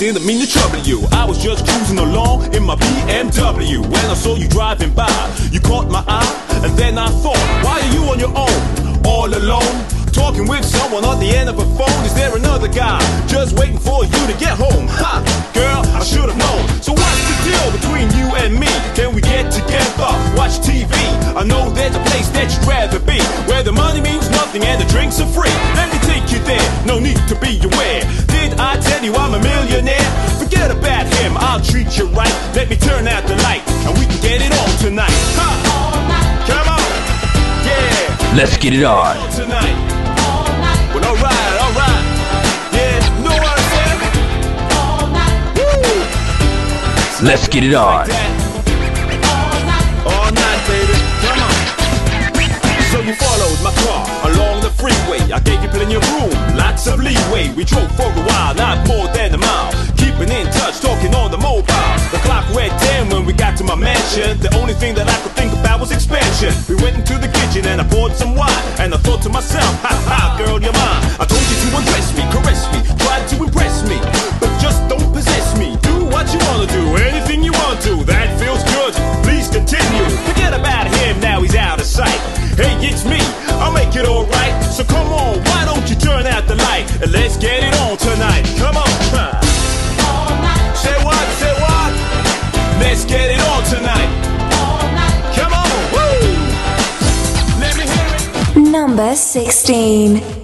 Speaker 12: Didn't mean to trouble you. I was just cruising along in my BMW when I saw you driving by. You caught my eye, and then I thought, why are you on your own, all alone? Talking with someone on the end of a phone. Is there another guy just waiting for you to get home? Ha! Girl, I should have known. So deal between you and me? Can we get together? Watch TV. I know there's a place that you'd rather be. Where the money means nothing and the drinks are free. Let me take you there. No need to be aware. Did I tell you I'm a millionaire? Forget about him. I'll treat you right. Let me turn out the light and we can get it on tonight. Ha! Come on. Yeah.
Speaker 5: Let's get it on.
Speaker 12: Tonight. Well, alright.
Speaker 5: Let's get it on.
Speaker 12: All night, baby. Come on. So you followed my car along the freeway. I gave you plenty of room, lots of leeway. We drove for a while, not more than a mile. Keeping in touch, talking on the mobile. The clock read 10 when we got to my mansion. The only thing that I could think about was expansion. We went into the kitchen and I poured some wine. And I thought to myself, ha ha, girl, you're mine.
Speaker 1: 16.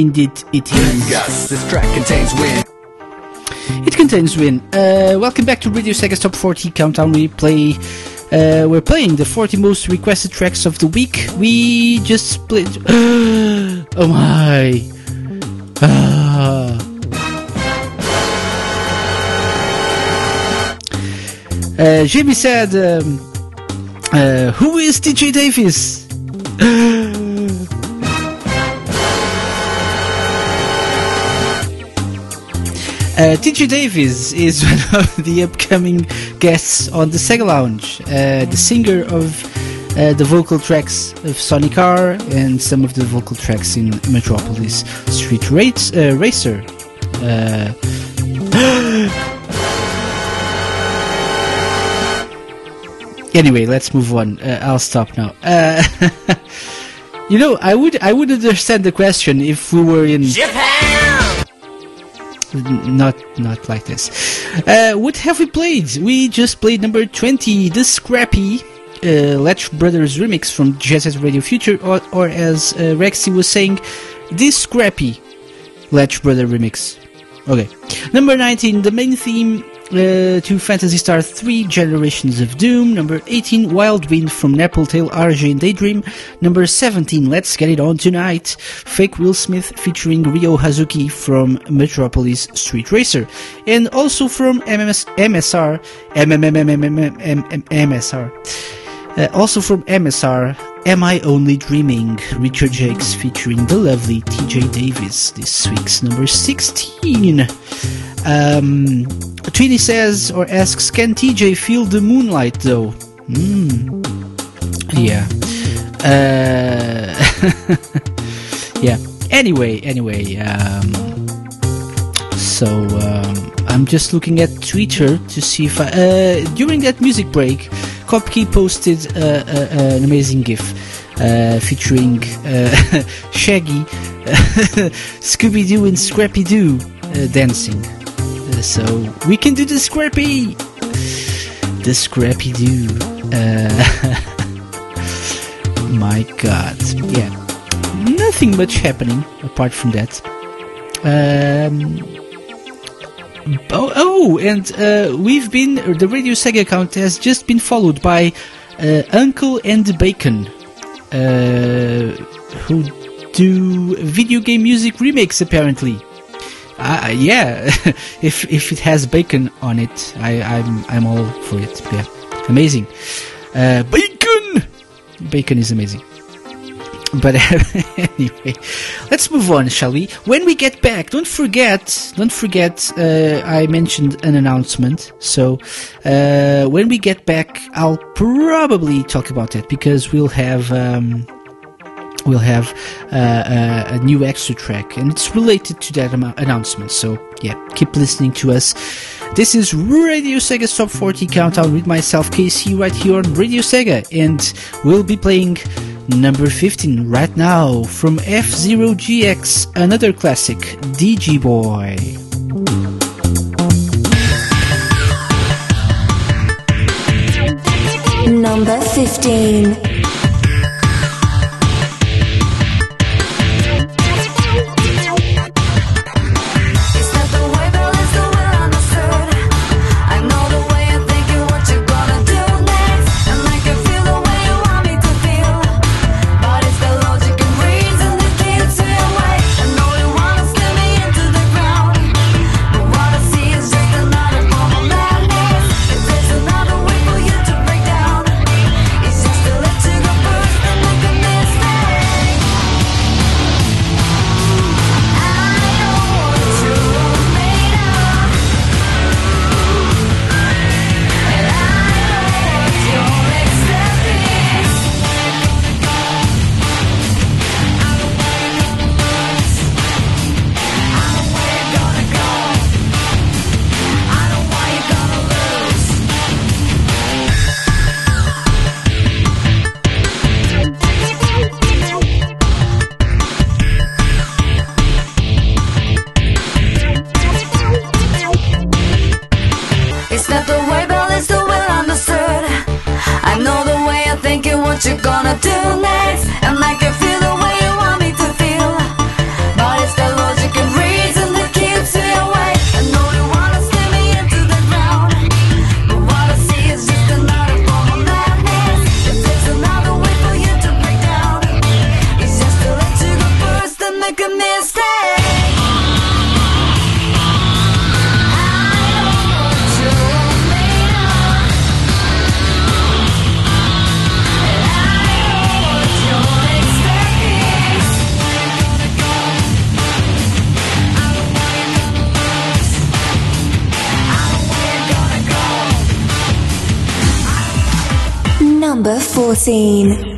Speaker 2: Indeed, it is.
Speaker 4: Yes, this track contains wind.
Speaker 2: It contains Win. Uh, welcome back to Radio Sega's Top 40 Countdown. We play. Uh, we're playing the 40 most requested tracks of the week. We just split. oh my. Ah. Uh, Jamie said, um, uh, Who is TJ Davis? Uh, TJ Davis is one of the upcoming guests on the Sega Lounge, uh, the singer of uh, the vocal tracks of Sonic R and some of the vocal tracks in Metropolis Street Race, uh, Racer. Uh, anyway, let's move on. Uh, I'll stop now. You know, I would I would understand the question if we were in N- not not like this. Uh, what have we played? We just played number twenty, the Scrappy. Uh, Brothers remix from Set Radio Future, or, or as uh, Rexy was saying, this Scrappy Latch Brother remix. Okay. Number 19, the main theme uh, to Phantasy Star 3 Generations of Doom. Number 18, Wild Wind from Nepal Tail RJ and Daydream. Number 17, Let's Get It On Tonight. Fake Will Smith featuring Ryo Hazuki from Metropolis Street Racer. And also from MMS, MSR, MMMMMMM, MSR. Uh, also from MSR, Am I Only Dreaming? Richard Jakes featuring the lovely TJ Davis, this week's number 16. Um, Trini says or asks, Can TJ feel the moonlight though? Hmm. Yeah. Uh, yeah. Anyway, anyway, um, so um, I'm just looking at Twitter to see if I, uh, during that music break, Kopke posted uh, uh, an amazing GIF uh, featuring uh, Shaggy, Scooby Doo, and Scrappy Doo uh, dancing. So we can do the Scrappy, the Scrappy Doo. Uh, my God, yeah, nothing much happening apart from that. Um, Oh, oh and uh, we've been the Radio Sega account has just been followed by uh, Uncle and Bacon, uh, who do video game music remakes apparently. Uh, yeah, if if it has bacon on it, I, I'm I'm all for it. Yeah, amazing. Uh, bacon, bacon is amazing. But anyway, let's move on, shall we? When we get back, don't forget, don't forget, uh, I mentioned an announcement. So, uh, when we get back, I'll probably talk about that because we'll have, um, we'll have uh, uh, a new extra track and it's related to that am- announcement. So, yeah, keep listening to us. This is Radio Sega's Top 40 Countdown with myself, KC, right here on Radio Sega, and we'll be playing number 15 right now from F Zero GX, another classic, DG Boy.
Speaker 13: Number 15.
Speaker 14: What you're gonna do next, and I can
Speaker 15: Number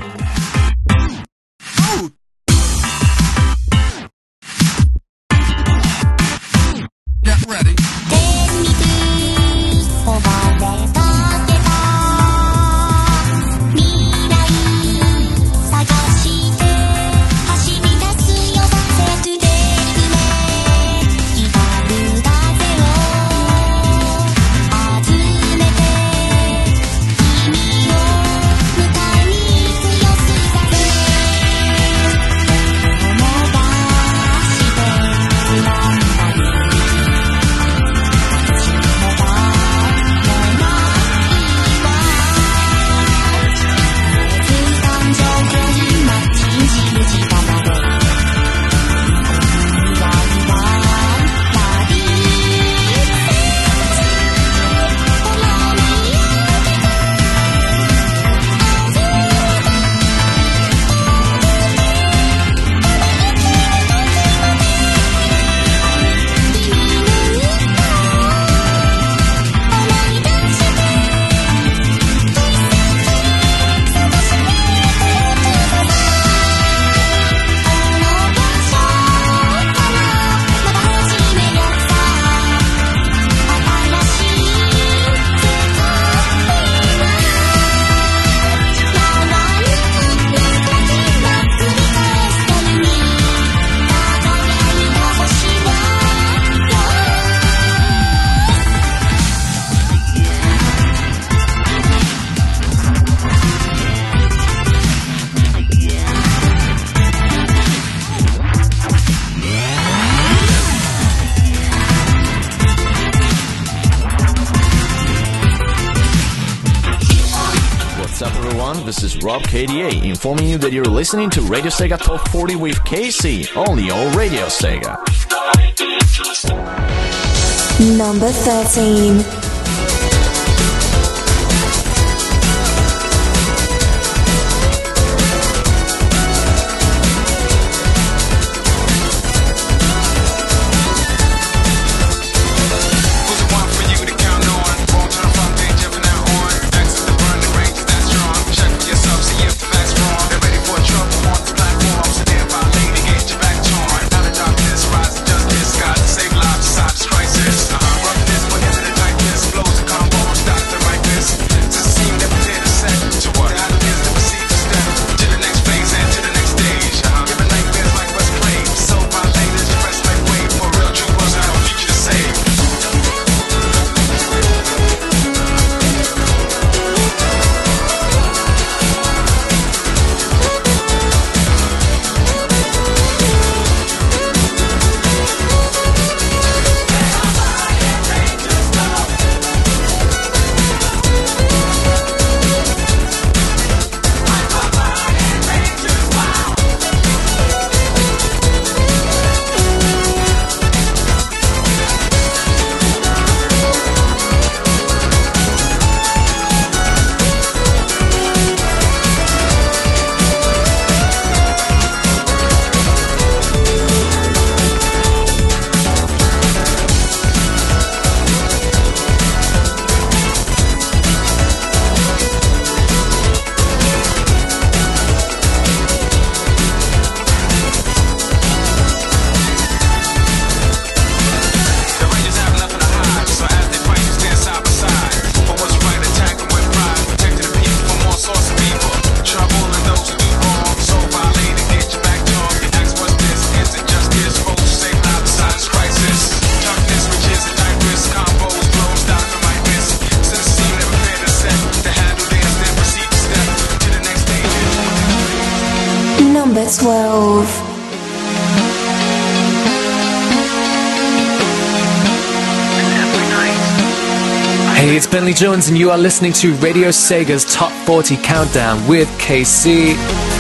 Speaker 16: 88, informing you that you're listening to Radio Sega Top 40 with KC, only on Radio Sega.
Speaker 15: Number 13.
Speaker 6: Jones, and you are listening to Radio Sega's Top 40 Countdown with KC.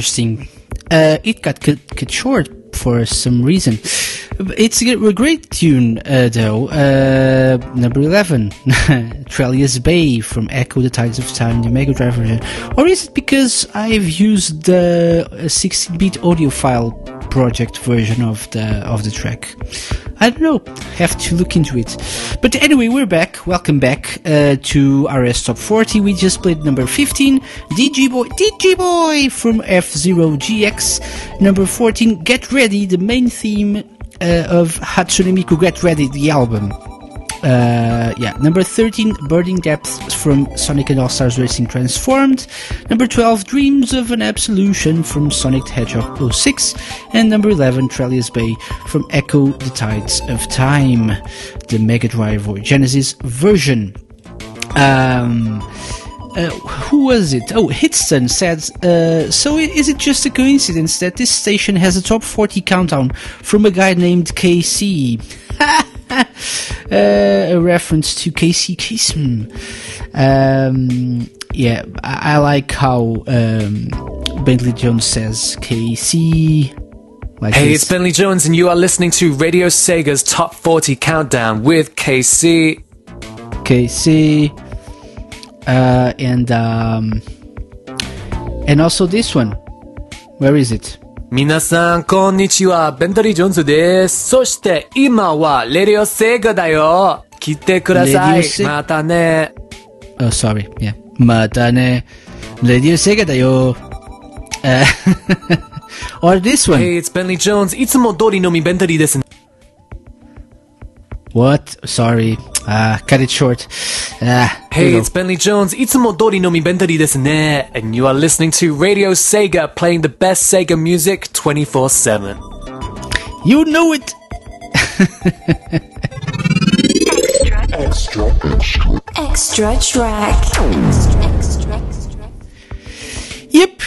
Speaker 2: Interesting. Uh, it got cut, cut short for some reason. It's a great tune, uh, though. Uh, number 11, Trellia's Bay from Ecco the Tides of Time, the Mega Drive version. Or is it because I've used the 16-bit audio file project version of the of the track? I don't know. Have to look into it. But anyway, we're back. Welcome back uh, to RS Top 40. We just played number 15, DG Boy, DG Boy from F Zero GX. Number 14, Get Ready, the main theme uh, of Hatsune Miku Get Ready, the album. Uh, yeah, number 13, Burning Depths from Sonic and All Stars Racing Transformed. Number 12, Dreams of an Absolution from Sonic the Hedgehog 06. And number 11, Trellia's Bay from Ecco the Tides of Time, the Mega Drive or Genesis version. Um, uh, who was it? Oh, Hitson said, uh, so is it just a coincidence that this station has a top 40 countdown from a guy named KC? uh, a reference to Casey Kasem. Um, yeah, I, I like how um, Bentley Jones says KC. Like
Speaker 17: Hey, it's Bentley Jones, and you are listening to Radio Sega's Top 40 Countdown with KC.
Speaker 2: KC. Uh, and um, and also this one. Where is it?
Speaker 17: 皆さん、こんにちは。ベントリー・ジョーンズです。そして、今は、レディオ・セガだよ。来てくださいまたね。
Speaker 2: Oh, sorry. Yeah. またね。レディオセガだよ。Uh, or this one?
Speaker 17: Hey, it's Bentley Jones. いつも通りのみベントリーですね。
Speaker 2: What? Sorry. Uh, cut it short. Uh,
Speaker 17: hey, it's Bentley Jones. Itsumodori no Mibentari desu ne. And you are listening to Radio Sega, playing the best Sega music 24-7.
Speaker 2: You know it!
Speaker 1: extra, extra, extra, extra track. Extra, extra, extra.
Speaker 2: Yep.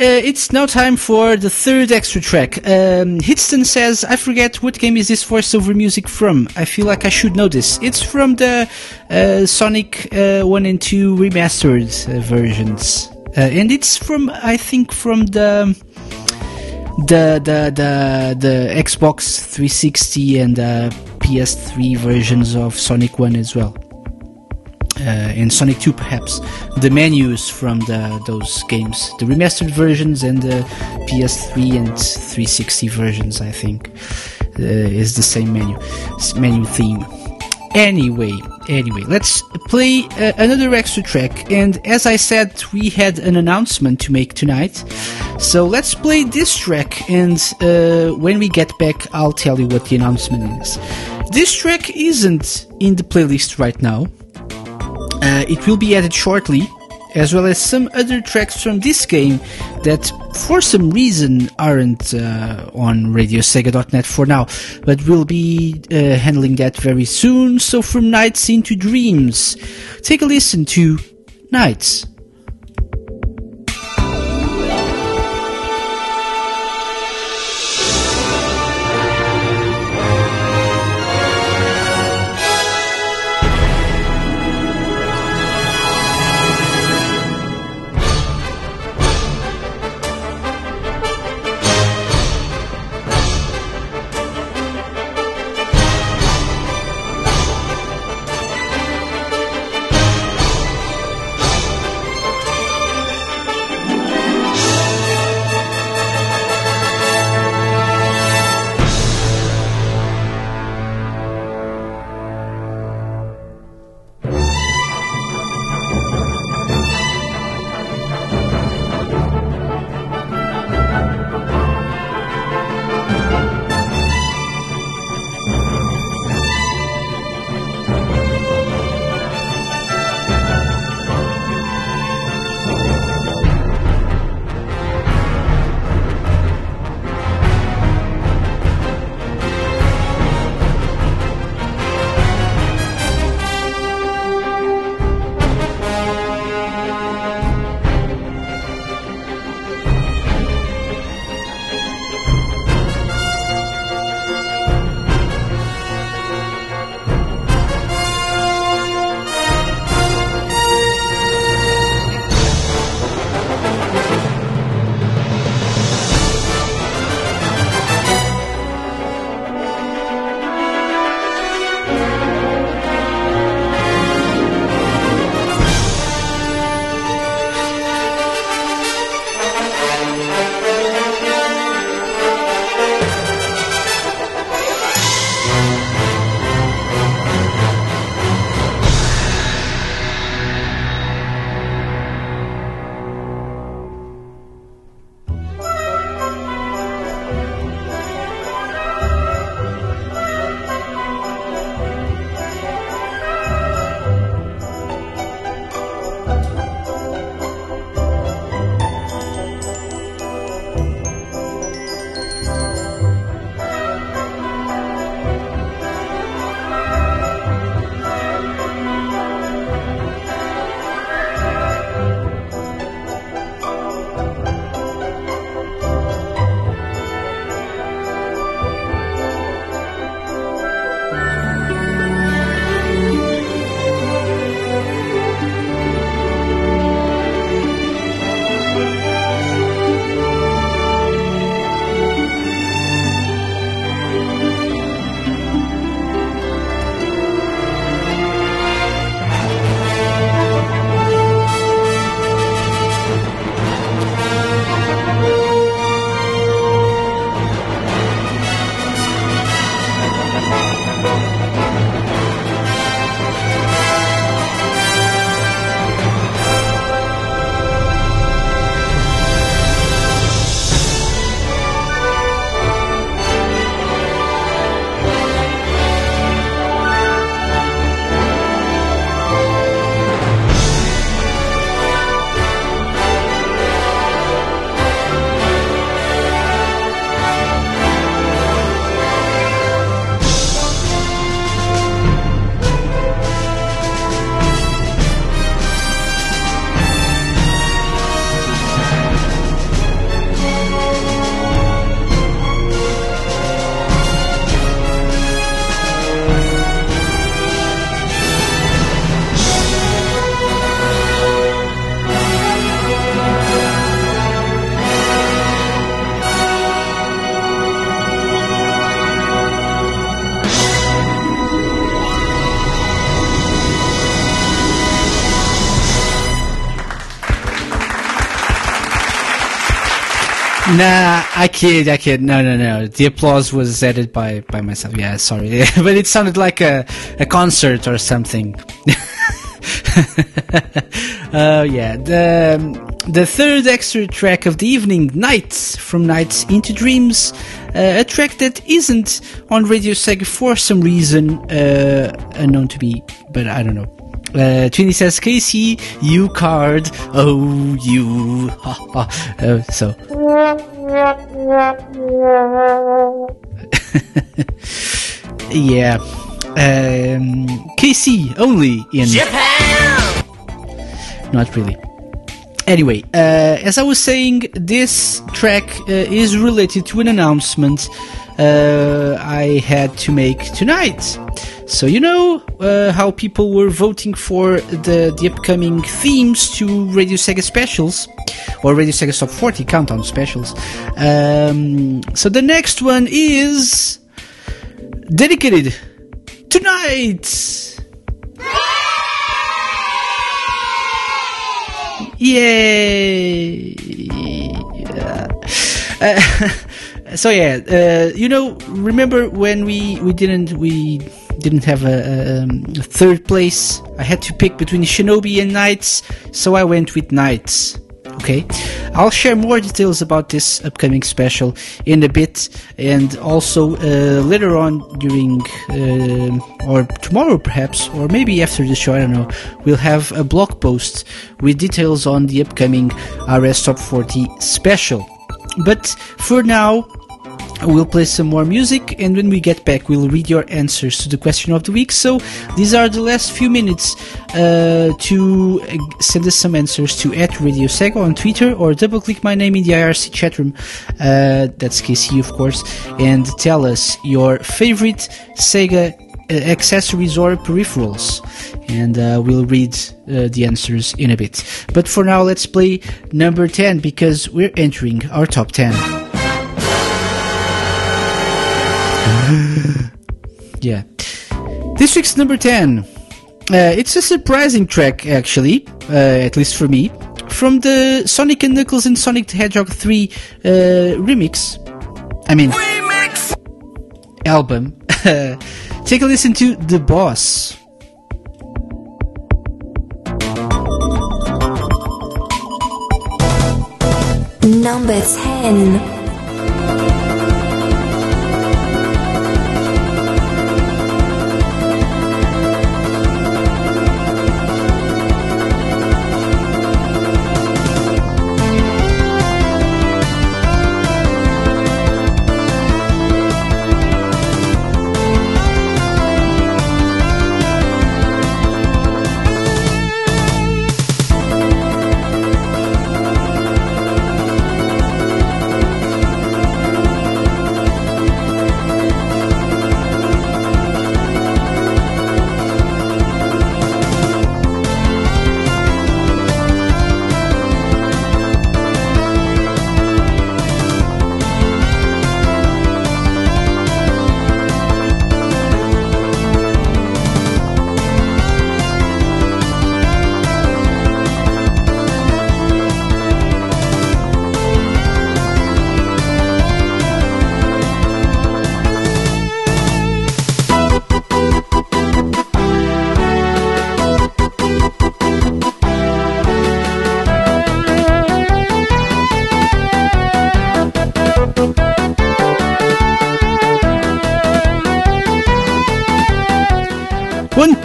Speaker 2: Uh, it's now time for the third extra track. Um, Hitston says, I forget what game is this voiceover music from. I feel like I should know this. It's from the uh, Sonic uh, 1 and 2 remastered versions. And it's from, I think, from the the the the the Xbox 360 and uh, PS3 versions of Sonic 1 as well. Uh, and Sonic 2 perhaps. The menus from the those games, the remastered versions and the PS3 and 360 versions, I think, uh, is the same menu menu theme. Anyway, anyway, let's play uh, another extra track. And as I said, we had an announcement to make tonight. So let's play this track, and uh, when we get back, I'll tell you what the announcement is. This track isn't in the playlist right now. Uh, it will be added shortly, as well as some other tracks from this game that, for some reason, aren't uh, on RadioSega.net for now, but we'll be uh, handling that very soon. So, from Nights into Dreams, take a listen to Nights. Nah, I kid, I kid. No, no, no. The applause was added by, by myself. Yeah, sorry. but it sounded like a, a concert or something. Oh, yeah. The, the third extra track of the evening, Nights, from Nights into Dreams. Uh, a track that isn't on Radio Sega for some reason, uh, unknown to me, but I don't know. Uh, Trini says, Casey, you card. Oh, you. Ha, ha. Uh, so. yeah. Um, KC only in
Speaker 11: Japan!
Speaker 2: Not really. Anyway, uh, as I was saying, this track uh, is related to an announcement uh, I had to make tonight. So you know uh, how people were voting for the the upcoming themes to Radio Sega specials or Radio Sega Top 40 countdown specials. Um, so the next one is dedicated tonight. Yay! Uh, so yeah, uh, you know, remember when we we didn't we didn't have a, a, um, a third place? I had to pick between Shinobi and Nights, so I went with Nights. Okay, I'll share more details about this upcoming special in a bit, and also uh, later on during uh, or tomorrow perhaps, or maybe after the show. I don't know. We'll have a blog post with details on the upcoming RS Top 40 special. But for now, We'll play some more music, and when we get back, we'll read your answers to the question of the week. So, these are the last few minutes uh, to send us some answers to at Radio Sega on Twitter or double click my name in the IRC chat room. Uh, that's KC, of course, and tell us your favorite Sega uh, accessories or peripherals. And uh, we'll read uh, the answers in a bit. But for now, let's play number 10 because we're entering our top 10. yeah. This week's number 10. Uh, it's a surprising track, actually, uh, at least for me, from the Sonic and Knuckles and Sonic the Hedgehog 3 uh, remix. I mean, remix! album. Take a listen to The Boss.
Speaker 1: Number 10.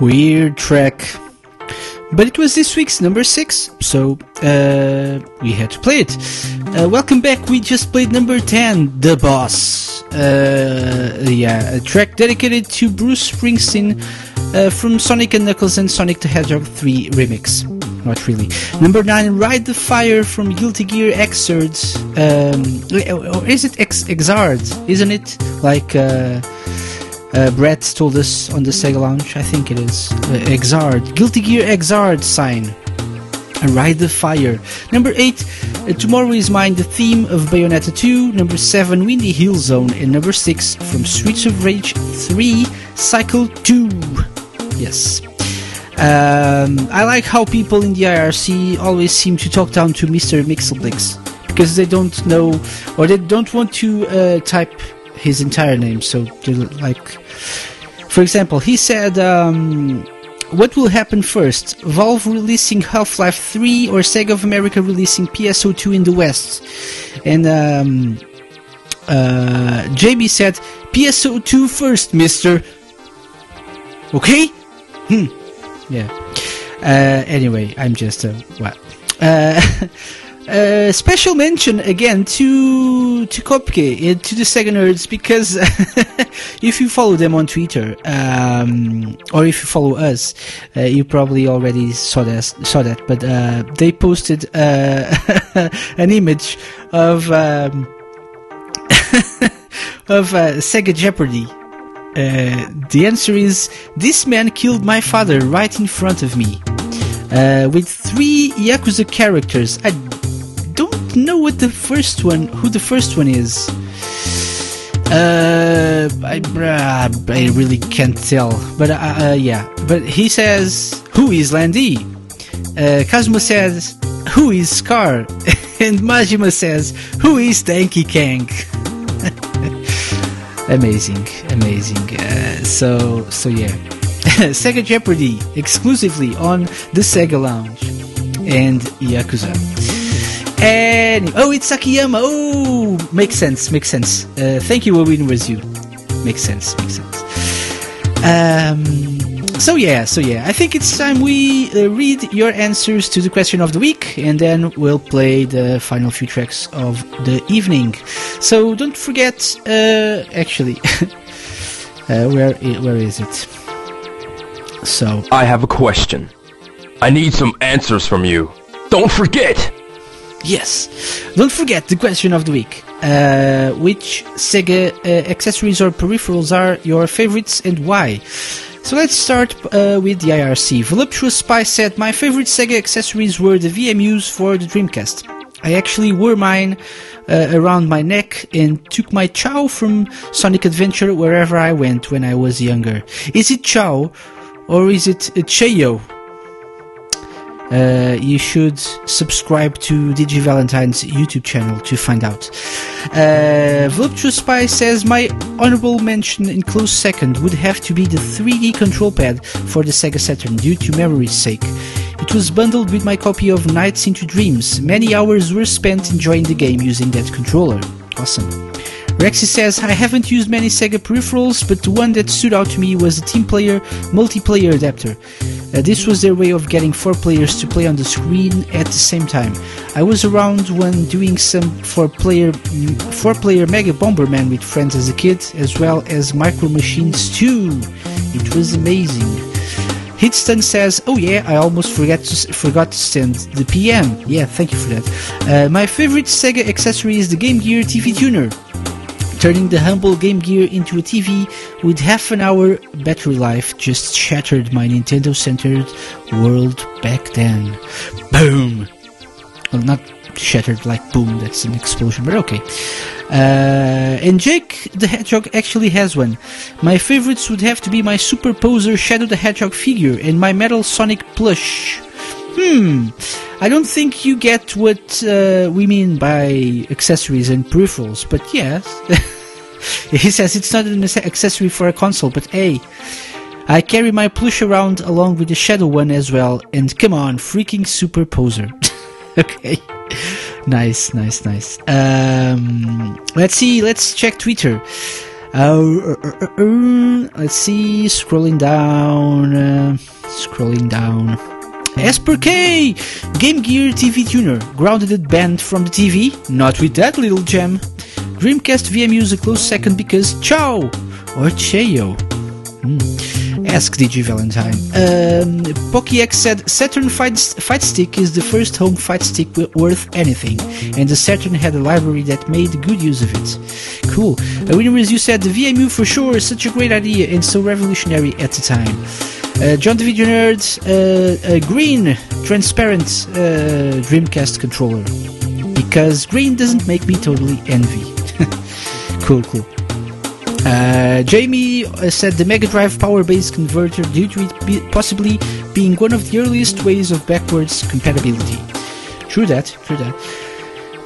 Speaker 2: Weird track. But it was this week's number six, so uh, we had to play it. Uh, welcome back. We just played number ten, "The Boss." Uh, yeah, a track dedicated to Bruce Springsteen uh, from Sonic and Knuckles and Sonic the Hedgehog 3 remix. Not really. Number nine, "Ride the Fire" from Guilty Gear Xrd. Um, or is it X- Xrd? Isn't it like? Uh, Brett told us on the Sega Lounge, I think it is. Uh, Exard. Guilty Gear Exard sign. Ride the Fire. Number 8, uh, Tomorrow is Mine, the theme of Bayonetta 2. Number 7, Windy Hill Zone. And number 6, from Streets of Rage 3, Cycle 2. Yes. Um, I like how people in the IRC always seem to talk down to Mr. Mixelblix because they don't know or they don't want to uh, type his entire name. So like, for example, he said, um, "What will happen first? Valve releasing Half-Life 3 or Sega of America releasing PSO2 in the West?" And um, uh, JB said, "PSO2 first, Mister." Okay. Hmm. Yeah. Uh, anyway, I'm just uh, what. Uh, uh, special mention again to to Kopke and to the Sega Nerds because if you follow them on Twitter um, or if you follow us, uh, you probably already saw that. Saw that, but uh, they posted uh, an image of um, of uh, Sega Jeopardy. Uh, the answer is this man killed my father right in front of me. Uh, with three Yakuza characters. I know what the first one, who the first one is. Uh, I, uh, I really can't tell. But uh, uh, yeah, but he says, "Who is Landy?" Uh, Kazuma says, "Who is Scar?" and Majima says, "Who is Tanky Kang?" amazing, amazing. Uh, so, so yeah, Sega Jeopardy exclusively on the Sega Lounge and Yakuza. And oh, it's Sakiyama. Oh, makes sense, makes sense. Uh, thank you, Win was you. Makes sense, makes sense. Um, so yeah, so yeah, I think it's time we uh, read your answers to the question of the week, and then we'll play the final few tracks of the evening. So don't forget. Uh, actually, uh, where where is it? So
Speaker 5: I have a question. I need some answers from you. Don't forget!
Speaker 2: Yes. Don't forget the question of the week. Uh, which Sega uh, accessories or peripherals are your favorites and why? So let's start uh, with the IRC. Voluptuous Spy said, My favorite Sega accessories were the VMUs for the Dreamcast. I actually wore mine uh, around my neck and took my chow from Sonic Adventure wherever I went when I was younger. Is it chow or is it a cheyo? Uh, you should subscribe to Digi Valentine's YouTube channel to find out. Uh, Voluptuous Spy says my honorable mention in close second would have to be the 3D control pad for the Sega Saturn due to memory's sake. It was bundled with my copy of Nights into Dreams. Many hours were spent enjoying the game using that controller. Awesome. Rexy says, I haven't used many Sega peripherals, but the one that stood out to me was the Team Player multiplayer adapter. Uh, this was their way of getting four players to play on the screen at the same time. I was around when doing some four-player four-player Mega Bomberman with friends as a kid, as well as Micro Machines 2. It was amazing. Hitston says, "Oh yeah, I almost forgot to forgot to send the PM. Yeah, thank you for that. Uh, my favorite Sega accessory is the Game Gear TV tuner." Turning the humble Game Gear into a TV with half an hour battery life just shattered my Nintendo centered world back then. Boom! Well, not shattered like boom, that's an explosion, but okay. Uh, and Jake the Hedgehog actually has one. My favorites would have to be my Super Superposer Shadow the Hedgehog figure and my Metal Sonic plush. Hmm, I don't think you get what uh, we mean by accessories and peripherals, but yes. he says it's not an accessory for a console, but hey, I carry my plush around along with the Shadow one as well, and come on, freaking superposer. okay. Nice, nice, nice. Um, let's see, let's check Twitter. Uh, uh, uh, uh, let's see, scrolling down, scrolling down. Esper K! Game Gear TV tuner, grounded and banned from the TV, not with that little gem. Dreamcast VMU is a close second because Chao! Or Cheyo. Hmm. Ask DG Valentine. Um, said Saturn fight, fight Stick is the first home fight stick worth anything, and the Saturn had a library that made good use of it. Cool. Uh, Winner you said the VMU for sure is such a great idea and so revolutionary at the time. Uh, John the Video Nerd, uh, a green, transparent uh, Dreamcast controller. Because green doesn't make me totally envy. cool, cool. Uh, Jamie uh, said the Mega Drive power base converter due to it be possibly being one of the earliest ways of backwards compatibility. True that, true that.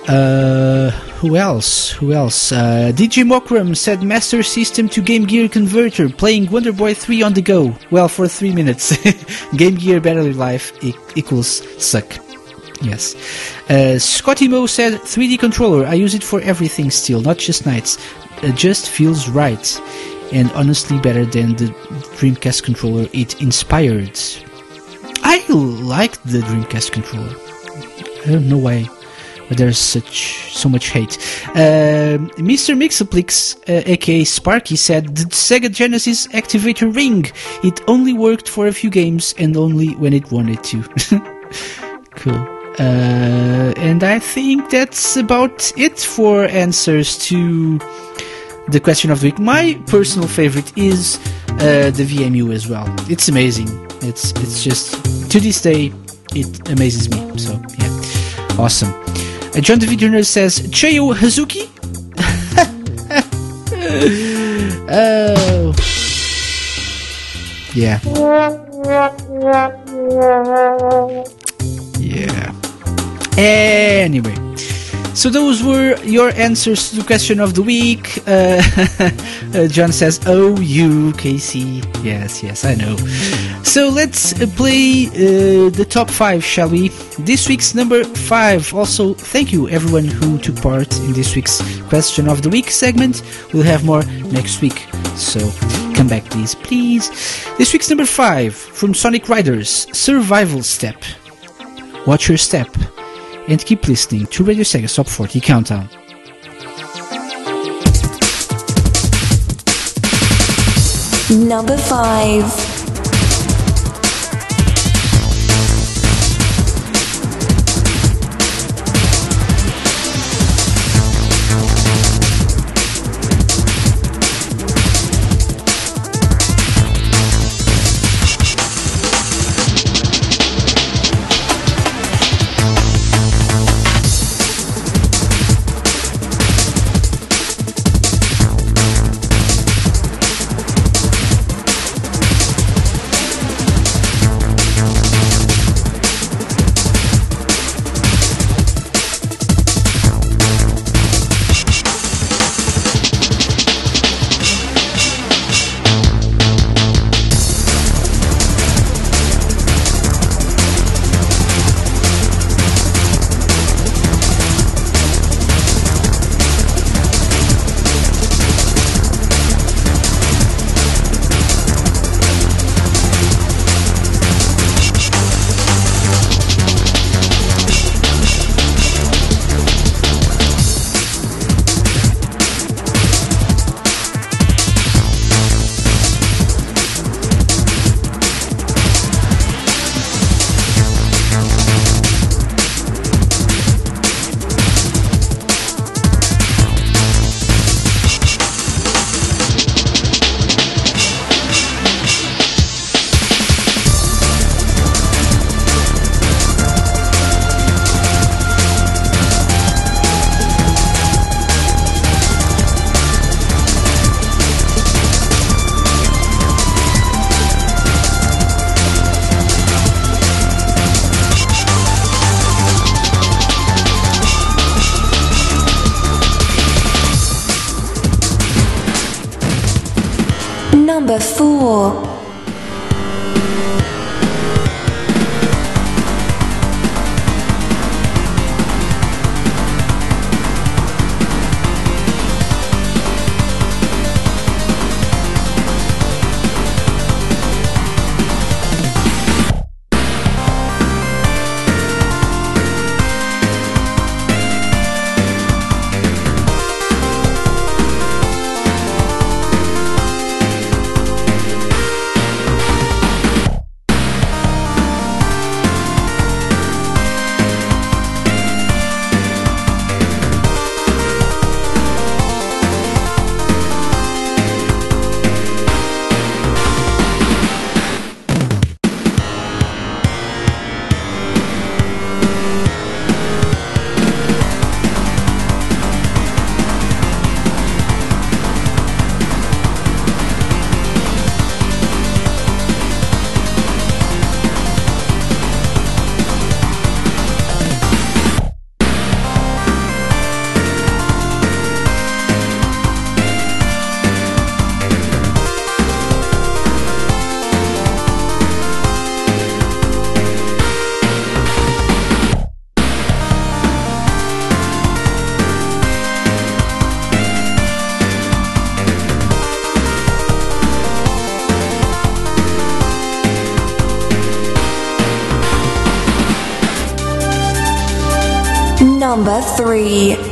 Speaker 2: Uh, who else? Who else? Uh, DJ Mokram said Master System to Game Gear converter, playing Wonder Boy 3 on the go. Well, for three minutes. Game Gear battery life e- equals suck. Yes. Uh, Scotty Mo said 3D controller. I use it for everything still, not just Nights. It just feels right. And honestly, better than the Dreamcast controller it inspired. I like the Dreamcast controller. I don't know why but there's such so much hate. Um Mr. Mixaplix, uh, aka Sparky, said the Sega Genesis activator ring. It only worked for a few games and only when it wanted to. cool. Uh, and I think that's about it for answers to the question of the week. My personal favorite is uh, the VMU as well. It's amazing. It's it's just to this day it amazes me. So yeah, awesome. John David Jr. says Cheyo Hazuki. oh, yeah, yeah. Anyway, so those were your answers to the question of the week. Uh, uh, John says, "Oh, you, Casey." Yes, yes, I know. So let's play uh, the top five, shall we? This week's number five. Also, thank you everyone who took part in this week's question of the week segment. We'll have more next week. So come back, please, please. This week's number five from Sonic Riders: Survival Step. Watch your step and keep listening to Radio Sega Top 40 Countdown.
Speaker 1: Number 5. Number 3.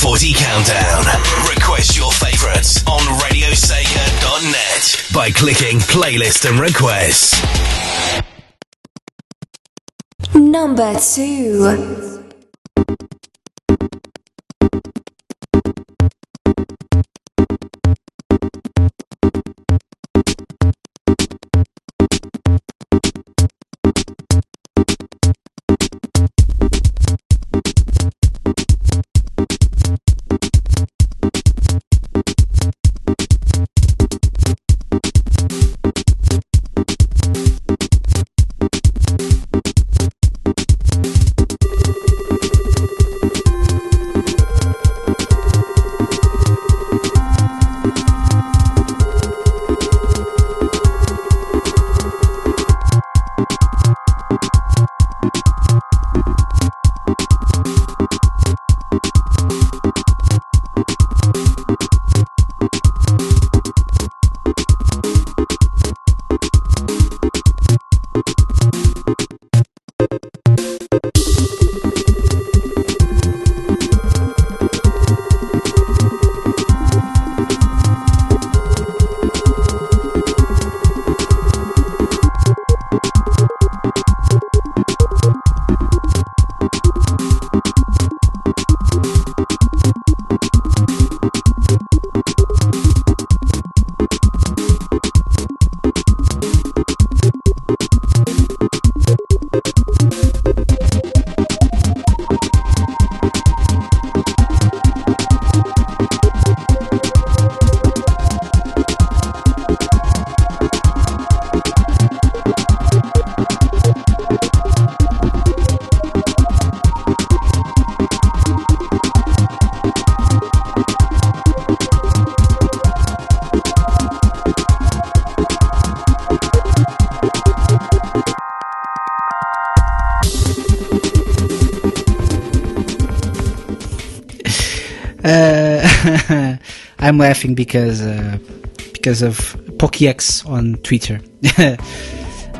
Speaker 4: 40 Countdown. Request your favorites on radiosega.net by clicking Playlist and Requests.
Speaker 2: Laughing because uh, because of PokéX on Twitter.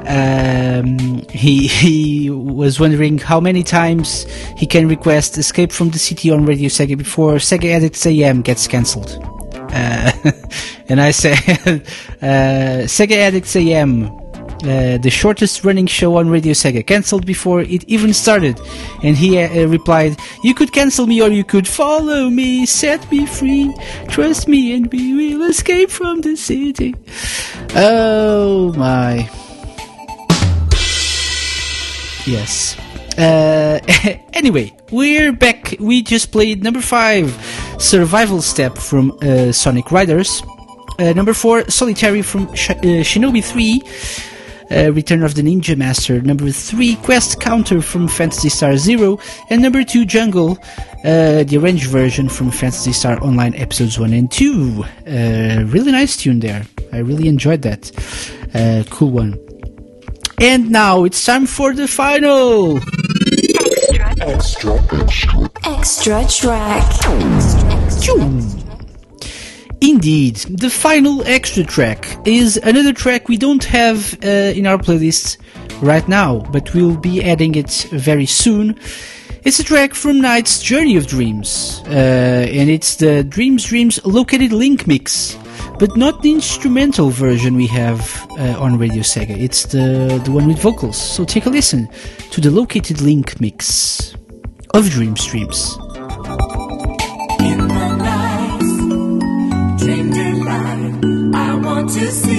Speaker 2: um, he he was wondering how many times he can request Escape from the City on Radio Sega before Sega Addicts AM gets cancelled. Uh, and I said, uh, Sega Addicts AM uh, the shortest running show on Radio Sega, cancelled before it even started. And he uh, replied, You could cancel me or you could follow me, set me free, trust me and we will escape from the city. Oh my. Yes. Uh, anyway, we're back. We just played number five, Survival Step from uh, Sonic Riders. Uh, number four, Solitary from Sh- Shinobi 3. Uh, Return of the Ninja Master. Number three, Quest Counter from Phantasy Star Zero. And number two, Jungle, uh, the arranged version from Phantasy Star Online episodes one and two. Uh, really nice tune there. I really enjoyed that. Uh, cool one. And now it's time for the final.
Speaker 3: Extra, extra, extra track.
Speaker 2: Indeed, the final extra track is another track we don't have uh, in our playlist right now, but we'll be adding it very soon. It's a track from Nights Journey of Dreams, uh, and it's the Dreams Dreams Located Link mix, but not the instrumental version we have uh, on Radio Sega. It's the the one with vocals. So take a listen to the Located Link mix of Dreams Dreams.
Speaker 1: To see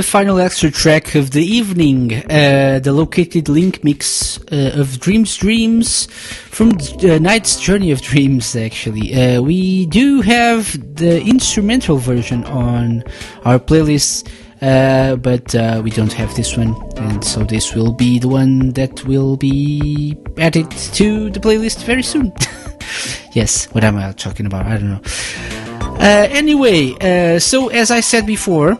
Speaker 1: the
Speaker 2: final extra track of the evening, uh, the located link mix uh, of Dreams Dreams from uh, Nights Journey of Dreams, actually. Uh, we do have the instrumental version on our playlist, uh, but uh, we don't have this one, and so this will be the one that will be added to the playlist very soon. yes, what am I talking about? I don't know. Anyway, so as I said before,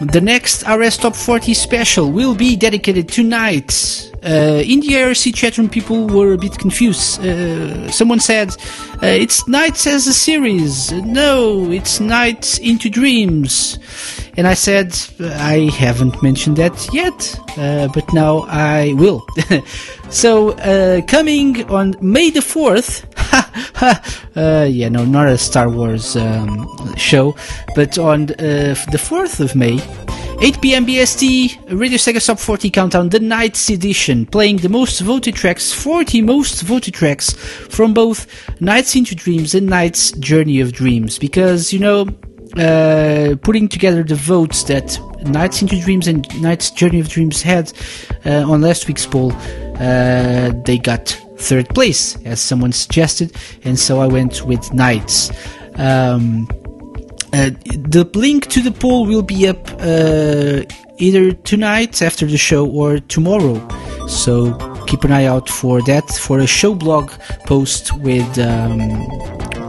Speaker 2: the next RS Top 40 special will be dedicated to Nights. Uh, in the IRC chatroom, people were a bit confused. Uh, someone said, uh, it's Nights as a series. No, it's Nights into Dreams. And I said, I haven't mentioned that yet, uh, but now I will. so, uh, coming on May the 4th, uh, yeah, no, not a Star Wars um, show, but on uh, the 4th of May, 8 p.m. BST, Radio Sega Top 40 Countdown, the Nights edition, playing the most voted tracks, 40 most voted tracks from both Nights into Dreams and Nights Journey of Dreams. Because, you know, uh, putting together the votes that Nights into Dreams and Nights Journey of Dreams had uh, on last week's poll, uh, they got third place, as someone suggested, and so I went with Nights. Um, uh, the link to the poll will be up uh, either tonight after the show or tomorrow. So keep an eye out for that for a show blog post with um,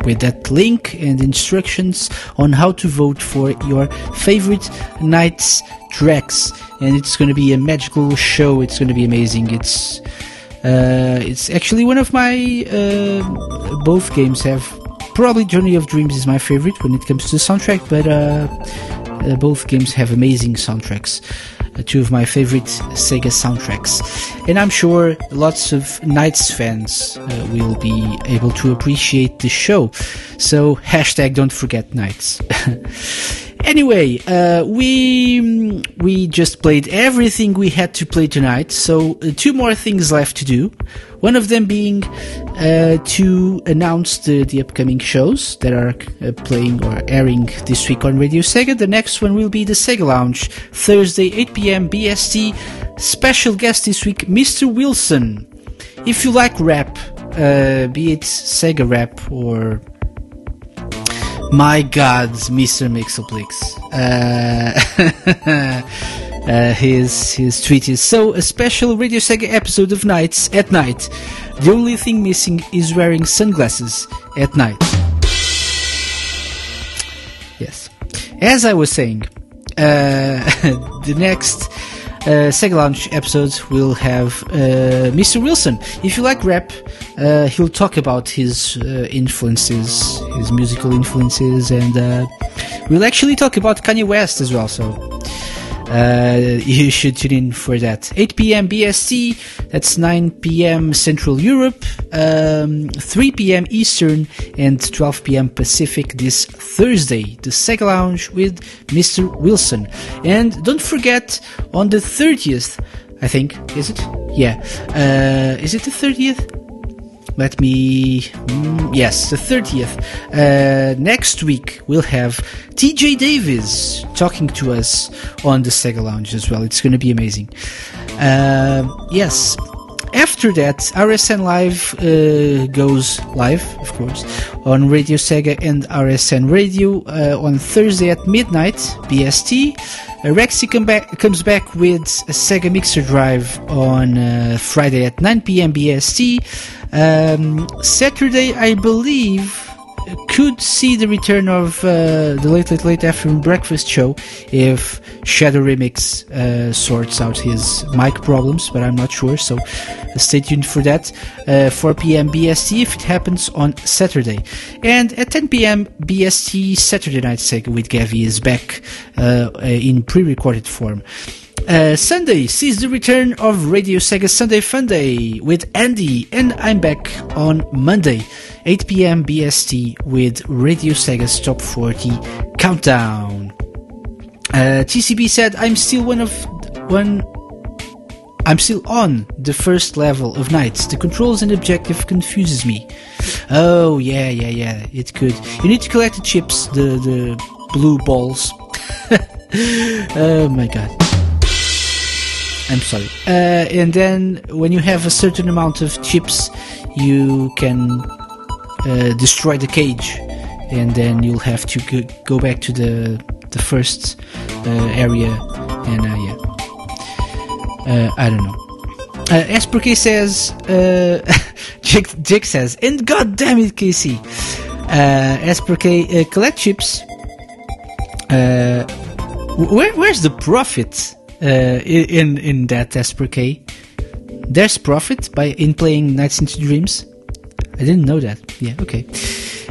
Speaker 2: with that link and instructions on how to vote for your favorite Nights tracks. And it's going to be a magical show. It's going to be amazing. It's uh, it's actually one of my uh, both games have probably Journey of Dreams is my favorite when it comes to the soundtrack, but uh, uh, both games have amazing soundtracks. Uh, two of my favorite Sega soundtracks, and I'm sure lots of Nights fans uh, will be able to appreciate the show. So hashtag don't forget Nights. Anyway, uh, we we just played everything we had to play tonight. So uh, two more things left to do. One of them being uh, to announce the, the upcoming shows that are uh, playing or airing this week on Radio Sega. The next one will be the Sega Lounge, Thursday, 8 p.m. BST. Special guest this week, Mr. Wilson. If you like rap, uh, be it Sega rap or my God, Mr. Mixoplix. Uh, uh, his his tweet is so a special Radio Sega episode of Nights at night. The only thing missing is wearing sunglasses at night. Yes, as I was saying, uh, the next uh, Sega Lounge episode will have uh, Mr. Wilson. If you like rap, uh, he'll talk about his uh, influences, his musical influences, and uh, we'll actually talk about Kanye West as well. So uh, you should tune in for that. 8 p.m. BST, that's 9 p.m. Central Europe, um, 3 p.m. Eastern, and 12 p.m. Pacific this Thursday. The Sega Lounge with Mr. Wilson. And don't forget, on the 30th, I think, is it? Yeah. Uh, is it the 30th? Let me. mm, yes, the 30th. Uh, next week, we'll have TJ Davis talking to us on the Sega Lounge as well. It's going to be amazing. Uh, yes. After that, RSN Live uh, goes live, of course, on Radio Sega and RSN Radio uh, on Thursday at midnight BST. Uh, Rexy come back, comes back with a Sega Mixer Drive on uh, Friday at 9 p.m. BST. Um, Saturday, I believe, could see the return of uh, the Late Late Late Afternoon Breakfast show if Shadow Remix uh, sorts out his mic problems, but I'm not sure, so uh, stay tuned for that. Uh, 4 p.m. BST if it happens on Saturday. And at 10 p.m. BST Saturday Night Sega with Gavi is back uh, uh, in pre-recorded form. Uh, Sunday sees the return of Radio Sega Sunday Fun Day with Andy, and I'm back on Monday, 8 p.m. BST with Radio Sega's Top 40 Countdown. Uh, TCB said, I'm still one of one. I'm still on the first level of Nights. The controls and objective confuses me. Oh yeah, yeah, yeah. It could. You need to collect the chips, the the blue balls. oh my god. I'm sorry. Uh, and then when you have a certain amount of chips, you can uh, destroy the cage, and then you'll have to go, back to the the first uh, area. And uh, yeah, uh, I don't know. Uh, says, uh, Jake, Jake says, and god damn it, KC. Uh, collect chips. Where, where's the profit uh, in in that Esperke? There's profit by in playing Nights into Dreams. I didn't know that. Yeah, okay.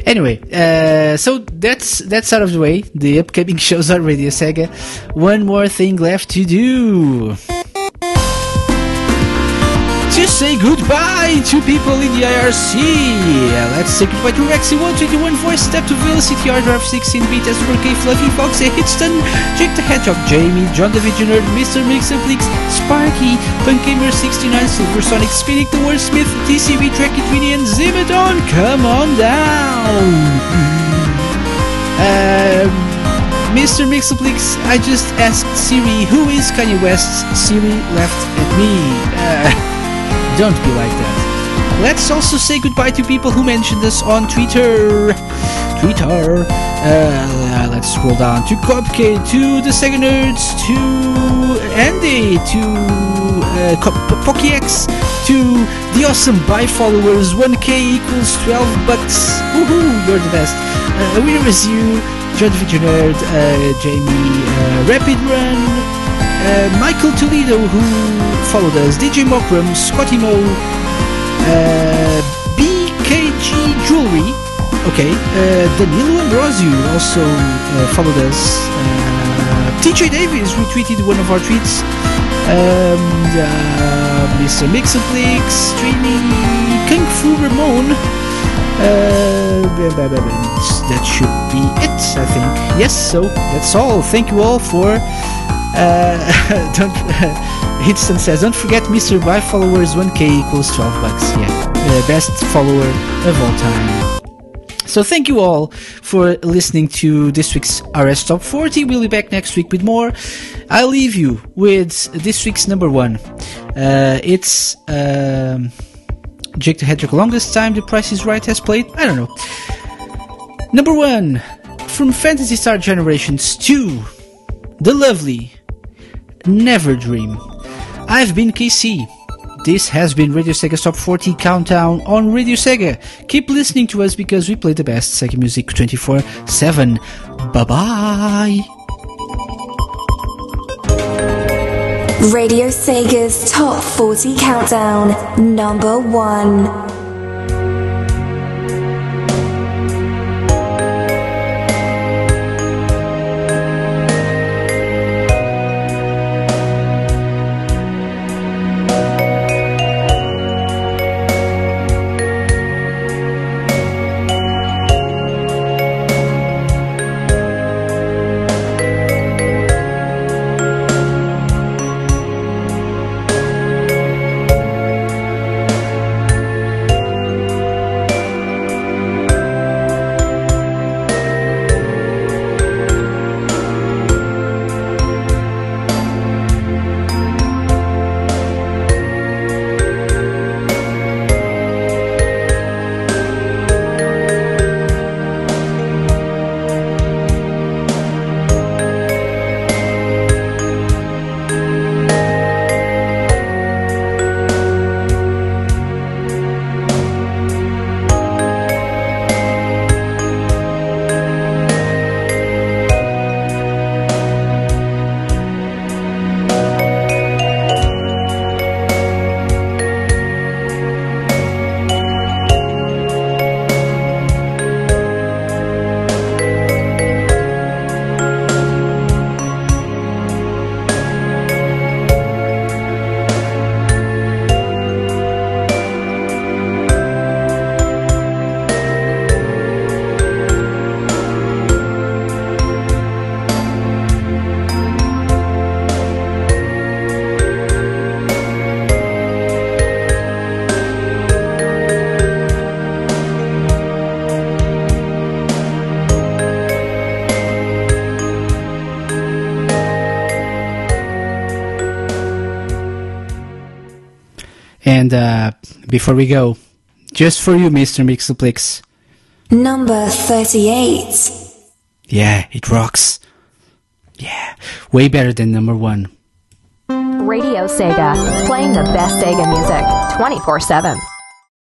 Speaker 2: Anyway, uh, so that's that's out of the way. The upcoming shows on Radio Sega. One more thing left to do. To say goodbye to people in the IRC. Let's say goodbye to Rexy 121 Voice Step to Velocity R Drive 16 Beat Super K Fluffy Fox Hitchton Jake the Hedgehog Jamie John the Visioner Mr. Mixaplix Sparky Punk Gamer 69 Silver Sonic Spinning the Wordsmith TCB Tracky Twinny and Zimadon Come on down um, Mr. Mixaplix, I just asked Siri who is Kanye West. Siri left at me. Uh, don't be like that. Let's also say goodbye to people who mentioned us on Twitter. Twitter. Uh, let's scroll down to Cupcake, to the Sega Nerds, to Andy, to uh, PokéX, to the awesome buy followers. 1k equals 12 bucks. Woohoo, you're the best. Uh, winner is you. John the Nerd, uh, Jamie, uh, Rapid Run, uh, Michael Toledo, who followed us, DJ Mokram, Scotty Mo, uh, BKG Jewelry, okay, uh, Danilo Ambrosio also uh, followed us, uh, TJ Davis retweeted one of our tweets, um, uh, Mr. Mixaplix, streaming Kung Fu Ramon, that should be it, I think. Yes, so that's all. Thank you all for. Uh, don't. Hidston says, don't forget Mr. Buy followers 1k equals 12 bucks. Yeah, uh, best follower of all time. So thank you all for listening to this week's RS Top 40. We'll be back next week with more. I'll leave you with this week's number one. Uh, it's um, Jake the Hedgehog. Longest time the Price is Right has played. I don't know. Number one from Phantasy Star Generations 2, the lovely Never Dream. I've been KC. This has been Radio Sega's Top 40 Countdown on Radio Sega. Keep listening to us because we play the best Sega music 24 7. Bye bye.
Speaker 1: Radio Sega's Top 40 Countdown, number one.
Speaker 2: Before we go, just for you, Mr. Mixoplex.
Speaker 3: Number 38.
Speaker 2: Yeah, it rocks. Yeah, way better than number one.
Speaker 10: Radio Sega, playing the best Sega music 24 7.